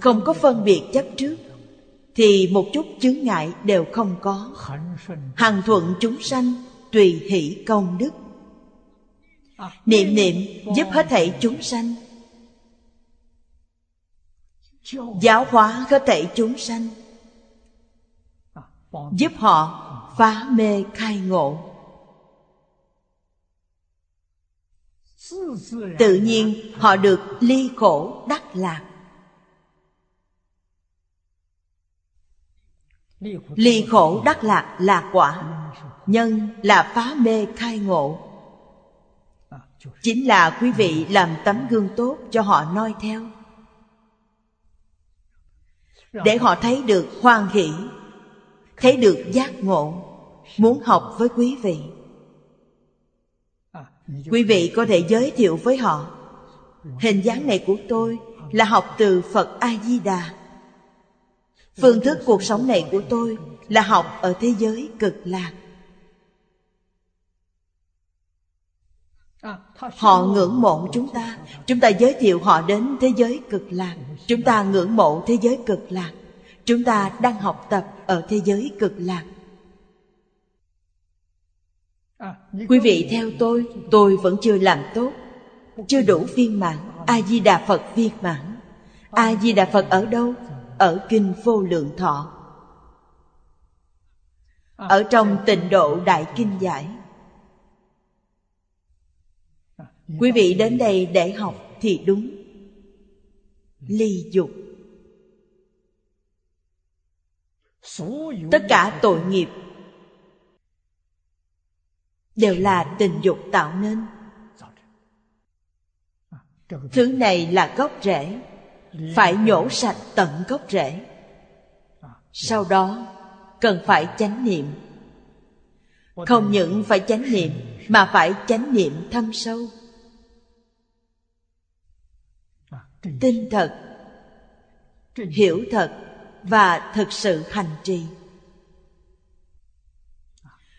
không có phân biệt chấp trước thì một chút chướng ngại đều không có. Hằng thuận chúng sanh, tùy hỷ công đức. Niệm niệm giúp hết thảy chúng sanh. Giáo hóa hết thảy chúng sanh. Giúp họ phá mê khai ngộ. Tự nhiên họ được ly khổ đắc lạc. Ly khổ đắc lạc là quả, nhân là phá mê khai ngộ. Chính là quý vị làm tấm gương tốt cho họ noi theo. Để họ thấy được hoan hỷ, thấy được giác ngộ, muốn học với quý vị. Quý vị có thể giới thiệu với họ, hình dáng này của tôi là học từ phật a di đà phương thức cuộc sống này của tôi là học ở thế giới cực lạc. Họ ngưỡng mộ chúng ta. Chúng ta giới thiệu họ đến thế giới cực lạc. Chúng ta ngưỡng mộ thế giới cực lạc. Chúng ta đang học tập ở thế giới cực lạc. Quý vị theo tôi tôi vẫn chưa làm tốt. Chưa đủ viên mãn. A di đà phật viên mãn. A di đà phật ở đâu? Ở kinh vô lượng thọ. Ở trong tịnh độ đại kinh giải. Quý vị đến đây để học thì đúng. Ly dục. Tất cả tội nghiệp đều là tình dục tạo nên. Thứ này là gốc rễ phải nhổ sạch tận gốc rễ. Sau đó, cần phải chánh niệm. Không những phải chánh niệm, mà phải chánh niệm thâm sâu. Tin thật, hiểu thật và thực sự hành trì.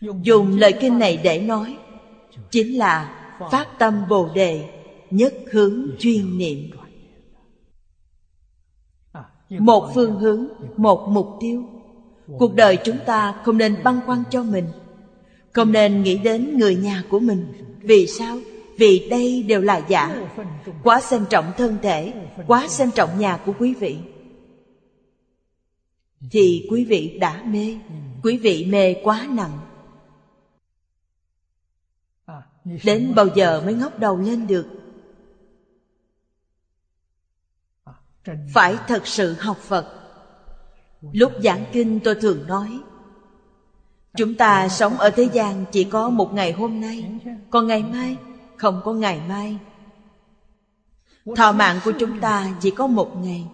Dùng lời kinh này để nói, chính là phát tâm bồ đề nhất hướng chuyên niệm một phương hướng, một mục tiêu. Cuộc đời chúng ta không nên băn khoăn cho mình. Không nên nghĩ đến người nhà của mình. Vì sao? Vì đây đều là giả. Quá xem trọng thân thể, quá xem trọng nhà của quý vị. Thì quý vị đã mê. Quý vị mê quá nặng. Đến bao giờ mới ngóc đầu lên được? Phải thật sự học phật. Lúc giảng kinh tôi thường nói, chúng ta sống ở thế gian chỉ có một ngày hôm nay, còn ngày mai không có ngày mai. Thọ mạng của chúng ta chỉ có một ngày.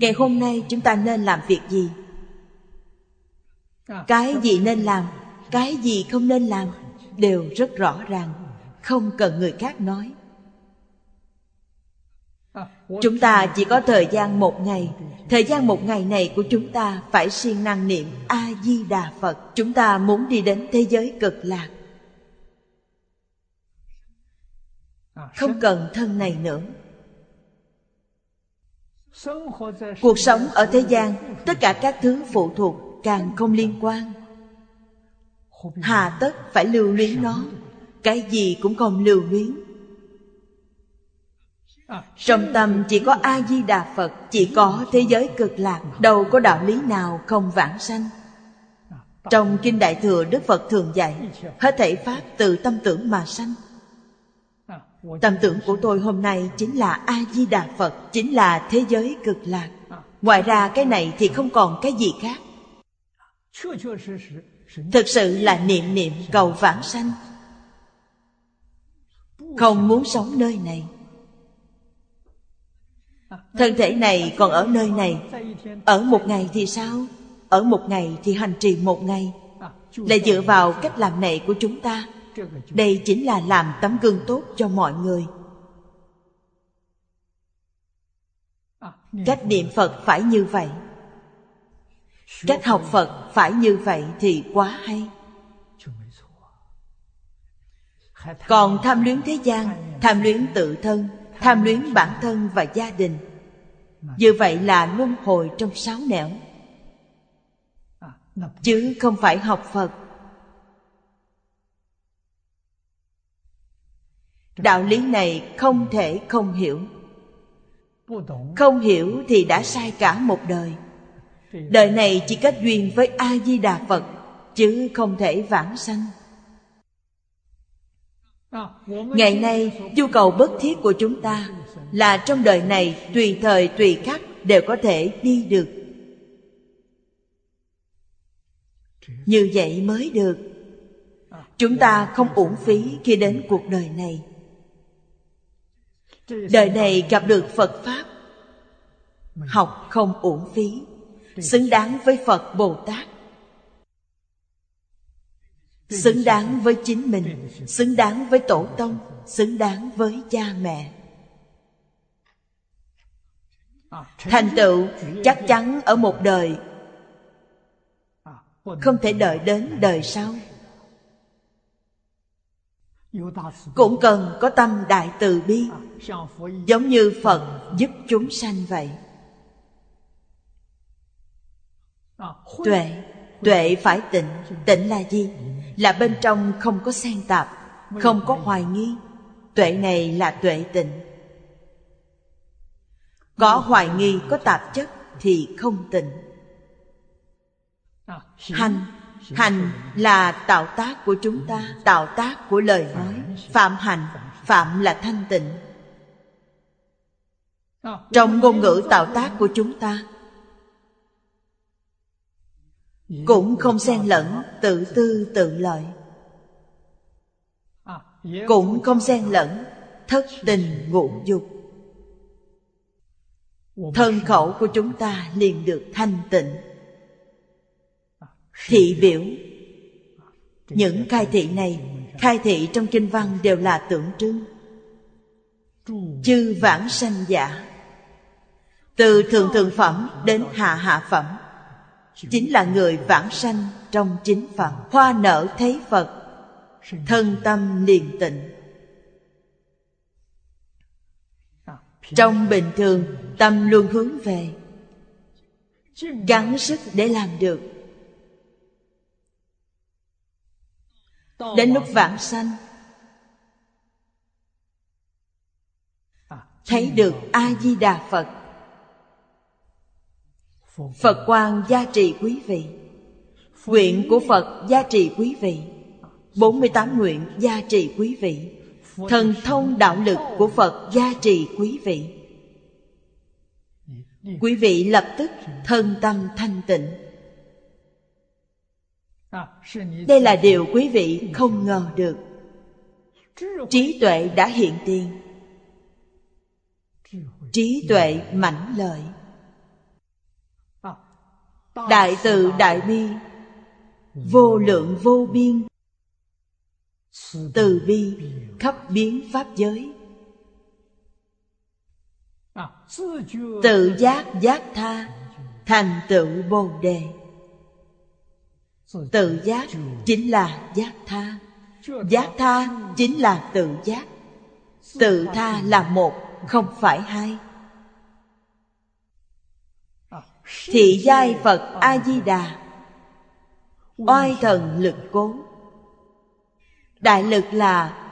Ngày hôm nay chúng ta nên làm việc gì? Cái gì nên làm, cái gì không nên làm đều rất rõ ràng, không cần người khác nói chúng ta chỉ có thời gian một ngày. Thời gian một ngày này của chúng ta phải siêng năng niệm a di đà phật. Chúng ta muốn đi đến thế giới cực lạc. Không cần thân này nữa. Cuộc sống ở thế gian, tất cả các thứ phụ thuộc, càng không liên quan. Hà tất phải lưu luyến nó. Cái gì cũng không lưu luyến trong tâm chỉ có a di đà phật, chỉ có thế giới cực lạc, đâu có đạo lý nào không vãng sanh. Trong kinh đại thừa, đức phật thường dạy, hết thể pháp từ tâm tưởng mà sanh. Tâm tưởng của tôi hôm nay chính là a di đà phật, chính là thế giới cực lạc. Ngoài ra cái này thì không còn cái gì khác. Thực sự là niệm niệm cầu vãng sanh. Không muốn sống nơi này thân thể này còn ở nơi này. Ở một ngày thì sao? Ở một ngày thì hành trì một ngày. Là dựa vào cách làm này của chúng ta. Đây chính là làm tấm gương tốt cho mọi người. Cách niệm phật phải như vậy. Cách học phật phải như vậy thì quá hay. Còn tham luyến thế gian, tham luyến tự thân tham luyến bản thân và gia đình. Như vậy là luân hồi trong sáu nẻo. Chứ không phải học phật. Đạo lý này không thể không hiểu. Không hiểu thì đã sai cả một đời. Đời này chỉ kết duyên với a di đà phật, chứ không thể vãng sanh ngày nay, nhu cầu bất thiết của chúng ta là trong đời này tùy thời tùy khắc đều có thể đi được. Như vậy mới được. Chúng ta không uổng phí khi đến cuộc đời này. Đời này gặp được phật pháp, học không uổng phí, xứng đáng với phật bồ tát xứng đáng với chính mình, xứng đáng với tổ tông, xứng đáng với cha mẹ. Thành tựu chắc chắn ở một đời. Không thể đợi đến đời sau. Cũng cần có tâm đại từ bi, giống như phật giúp chúng sanh vậy. Tuệ tuệ phải tịnh. Tịnh là gì? Là bên trong không có xen tạp, không có hoài nghi. Tuệ này là tuệ tịnh. Có hoài nghi, có tạp chất thì không tịnh. Hành hành là tạo tác của chúng ta, tạo tác của lời nói. Phạm hành, phạm là thanh tịnh. Trong ngôn ngữ tạo tác của chúng ta cũng không xen lẫn, tự tư, tự lợi. Cũng không xen lẫn, thất tình ngũ dục. Thân khẩu của chúng ta liền được thanh tịnh. Thị biểu. Những khai thị này, khai thị trong kinh văn đều là tượng trưng. Chư vãng sanh giả. Từ thượng thượng phẩm đến hạ hạ phẩm chính là người vãng sanh trong chính phật hoa nở thấy phật, thân tâm liền tịnh. Trong bình thường, tâm luôn hướng về, gắng sức để làm được. Đến lúc vãng sanh, thấy được a di đà phật phật quan gia trì quý vị. Nguyện của phật gia trì quý vị. 48 nguyện gia trì quý vị. Thần thông đạo lực của Phật gia trì quý vị. Quý vị lập tức thân tâm thanh tịnh. Đây là điều quý vị không ngờ được. Trí tuệ đã hiện tiền. Trí tuệ mãnh lợi. Đại từ đại bi. Vô lượng vô biên. Từ bi khắp biến pháp giới. Tự giác giác tha, thành tựu bồ đề. Tự giác chính là giác tha. Giác tha chính là tự giác. Tự tha là một, không phải hai thị giai phật a di đà oai thần lực cố. Đại lực là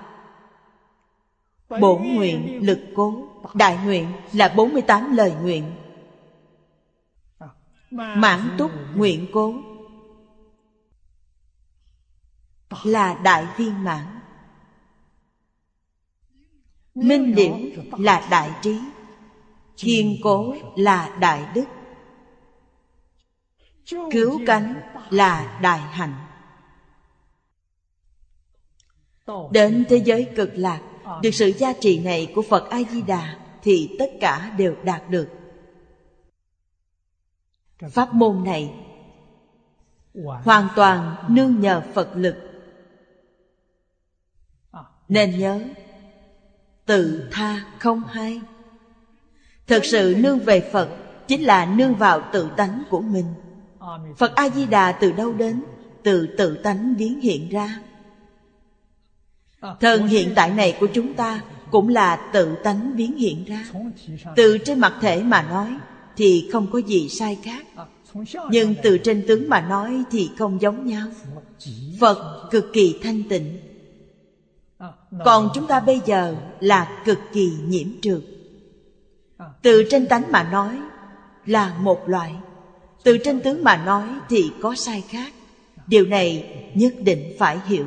Bổn nguyện lực cố. Đại nguyện là 48 lời nguyện. Mãn túc nguyện cố. Là đại viên mãn. Minh điểm là đại trí. Kiên cố là đại đức. Cứu cánh là đại hạnh. Đến thế giới cực lạc, Được sự gia trì này của Phật A-di-đà Thì tất cả đều đạt được. Pháp môn này Hoàn toàn nương nhờ Phật lực. Nên nhớ Tự tha không hay. Thực sự nương về Phật Chính là nương vào tự tánh của mình. Phật A-di-đà từ đâu đến? Từ tự tánh biến hiện ra. Thân hiện tại này của chúng ta cũng là tự tánh biến hiện ra. Từ trên mặt thể mà nói thì không có gì sai khác. Nhưng từ trên tướng mà nói thì không giống nhau. Phật cực kỳ thanh tịnh. Còn chúng ta bây giờ là cực kỳ nhiễm trượt Từ trên tánh mà nói là một loại từ trên tướng mà nói thì có sai khác. Điều này nhất định phải hiểu.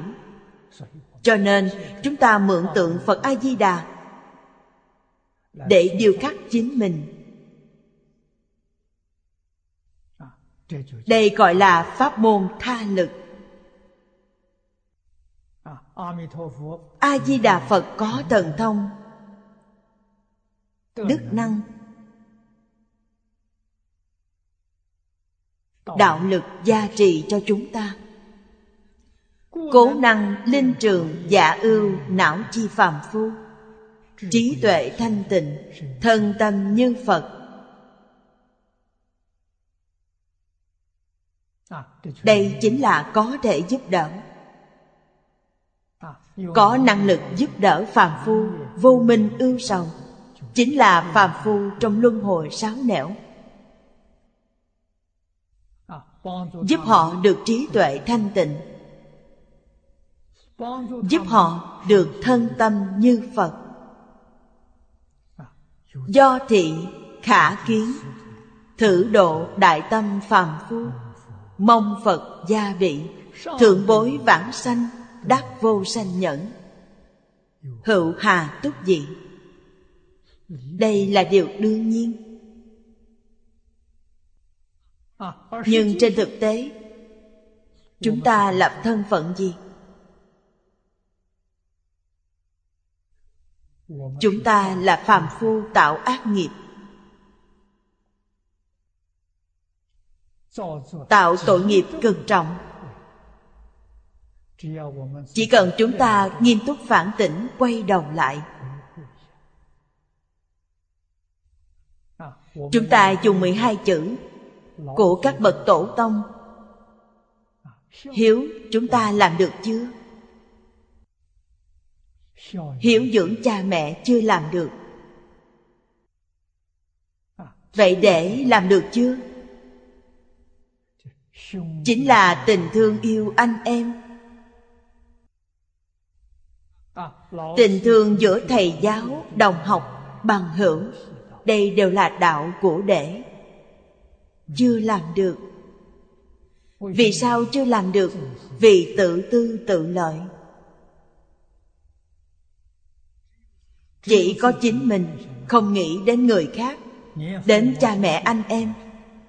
Cho nên, chúng ta mượn tượng phật a di đà để điều khắc chính mình. Đây gọi là pháp môn tha lực. A di đà phật có thần thông, đức năng đạo lực gia trì cho chúng ta. Cố năng linh trường dạ ưu não chi phàm phu. Trí tuệ thanh tịnh, thân tâm như phật. Đây chính là có thể giúp đỡ. Có năng lực giúp đỡ phàm phu vô minh ưu sầu. Chính là phàm phu trong luân hồi sáo nẻo giúp họ được trí tuệ thanh tịnh. Giúp họ được thân tâm như phật. Do thị khả kiến thử độ đại tâm phàm phu mong phật gia vị, thượng bối vãng sanh đắc vô sanh nhẫn. Hữu hà túc dị. Đây là điều đương nhiên nhưng trên thực tế, chúng ta lập thân phận gì? Chúng ta là phàm phu tạo ác nghiệp. Tạo tội nghiệp cực trọng. Chỉ cần chúng ta nghiêm túc phản tỉnh, quay đầu lại. Chúng ta dùng 12 chữ của các bậc tổ tông. Hiếu, chúng ta làm được chưa? Hiểu dưỡng cha mẹ chưa làm được. Vậy để làm được chưa? Chính là tình thương yêu anh em. Tình thương giữa thầy giáo đồng học bằng hữu, đây đều là đạo của đệ chưa làm được. Vì sao chưa làm được? Vì tự tư, tự lợi. Chỉ có chính mình, không nghĩ đến người khác, đến cha mẹ anh em,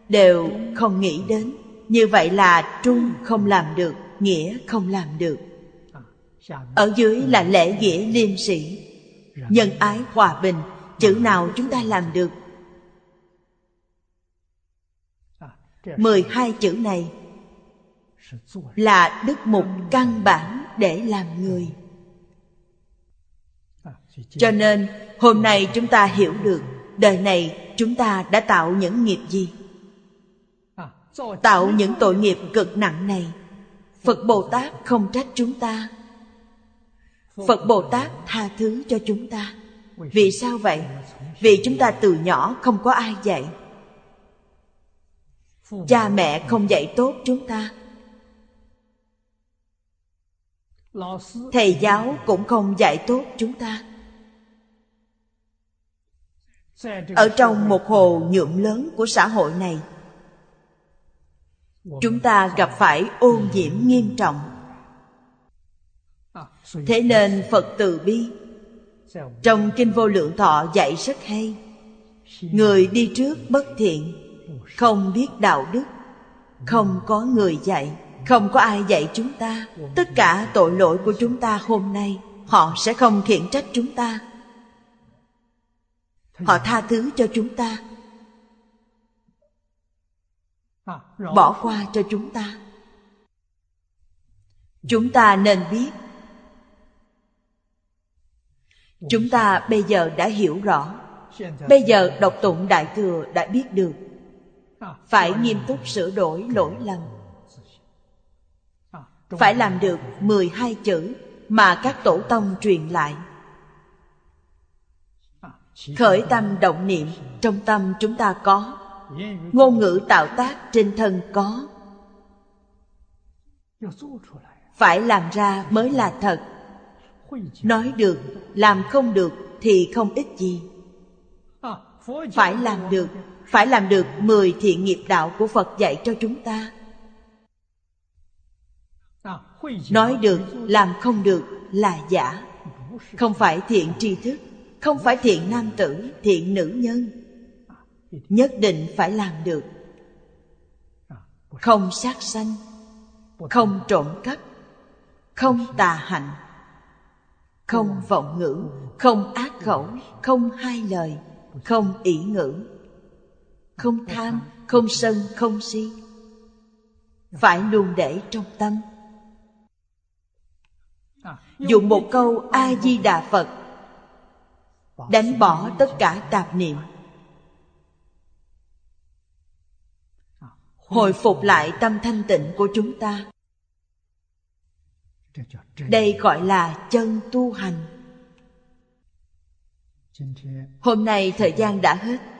đều không nghĩ đến. Như vậy là trung không làm được, nghĩa không làm được. Ở dưới là lễ nghĩa liêm sĩ nhân ái hòa bình, chữ nào chúng ta làm được mười hai chữ này là đức mục căn bản để làm người. Cho nên, hôm nay chúng ta hiểu được đời này chúng ta đã tạo những nghiệp gì? Tạo những tội nghiệp cực nặng này. Phật bồ tát không trách chúng ta. Phật bồ tát tha thứ cho chúng ta. Vì sao vậy? Vì chúng ta từ nhỏ không có ai dạy cha mẹ không dạy tốt chúng ta. Thầy giáo cũng không dạy tốt chúng ta. Ở trong một hồ nhuộm lớn của xã hội này, chúng ta gặp phải ô nhiễm nghiêm trọng. Thế nên phật từ bi. Trong kinh vô lượng thọ dạy rất hay, người đi trước bất thiện không biết đạo đức, không có người dạy, không có ai dạy chúng ta. Tất cả tội lỗi của chúng ta hôm nay, họ sẽ không khiển trách chúng ta. Họ tha thứ cho chúng ta. Bỏ qua cho chúng ta. Chúng ta nên biết. Chúng ta bây giờ đã hiểu rõ. Bây giờ đọc tụng đại thừa đã biết được phải nghiêm túc sửa đổi lỗi lầm. Phải làm được 12 chữ mà các tổ tông truyền lại. Khởi tâm động niệm, trong tâm chúng ta có. Ngôn ngữ tạo tác trên thân có. Phải làm ra mới là thật. Nói được, làm không được thì không ích gì. Phải làm được phải làm được mười thiện nghiệp đạo của phật dạy cho chúng ta. Nói được, làm không được là giả. Không phải thiện tri thức, không phải thiện nam tử, thiện nữ nhân. Nhất định phải làm được. Không sát sanh, không trộm cắp, không tà hạnh, không vọng ngữ, không ác khẩu, không hai lời, không ỷ ngữ không tham, không sân, không si. Phải luôn để trong tâm. Dùng một câu a di đà phật, đánh bỏ tất cả tạp niệm. Hồi phục lại tâm thanh tịnh của chúng ta. Đây gọi là chân tu hành. Hôm nay thời gian đã hết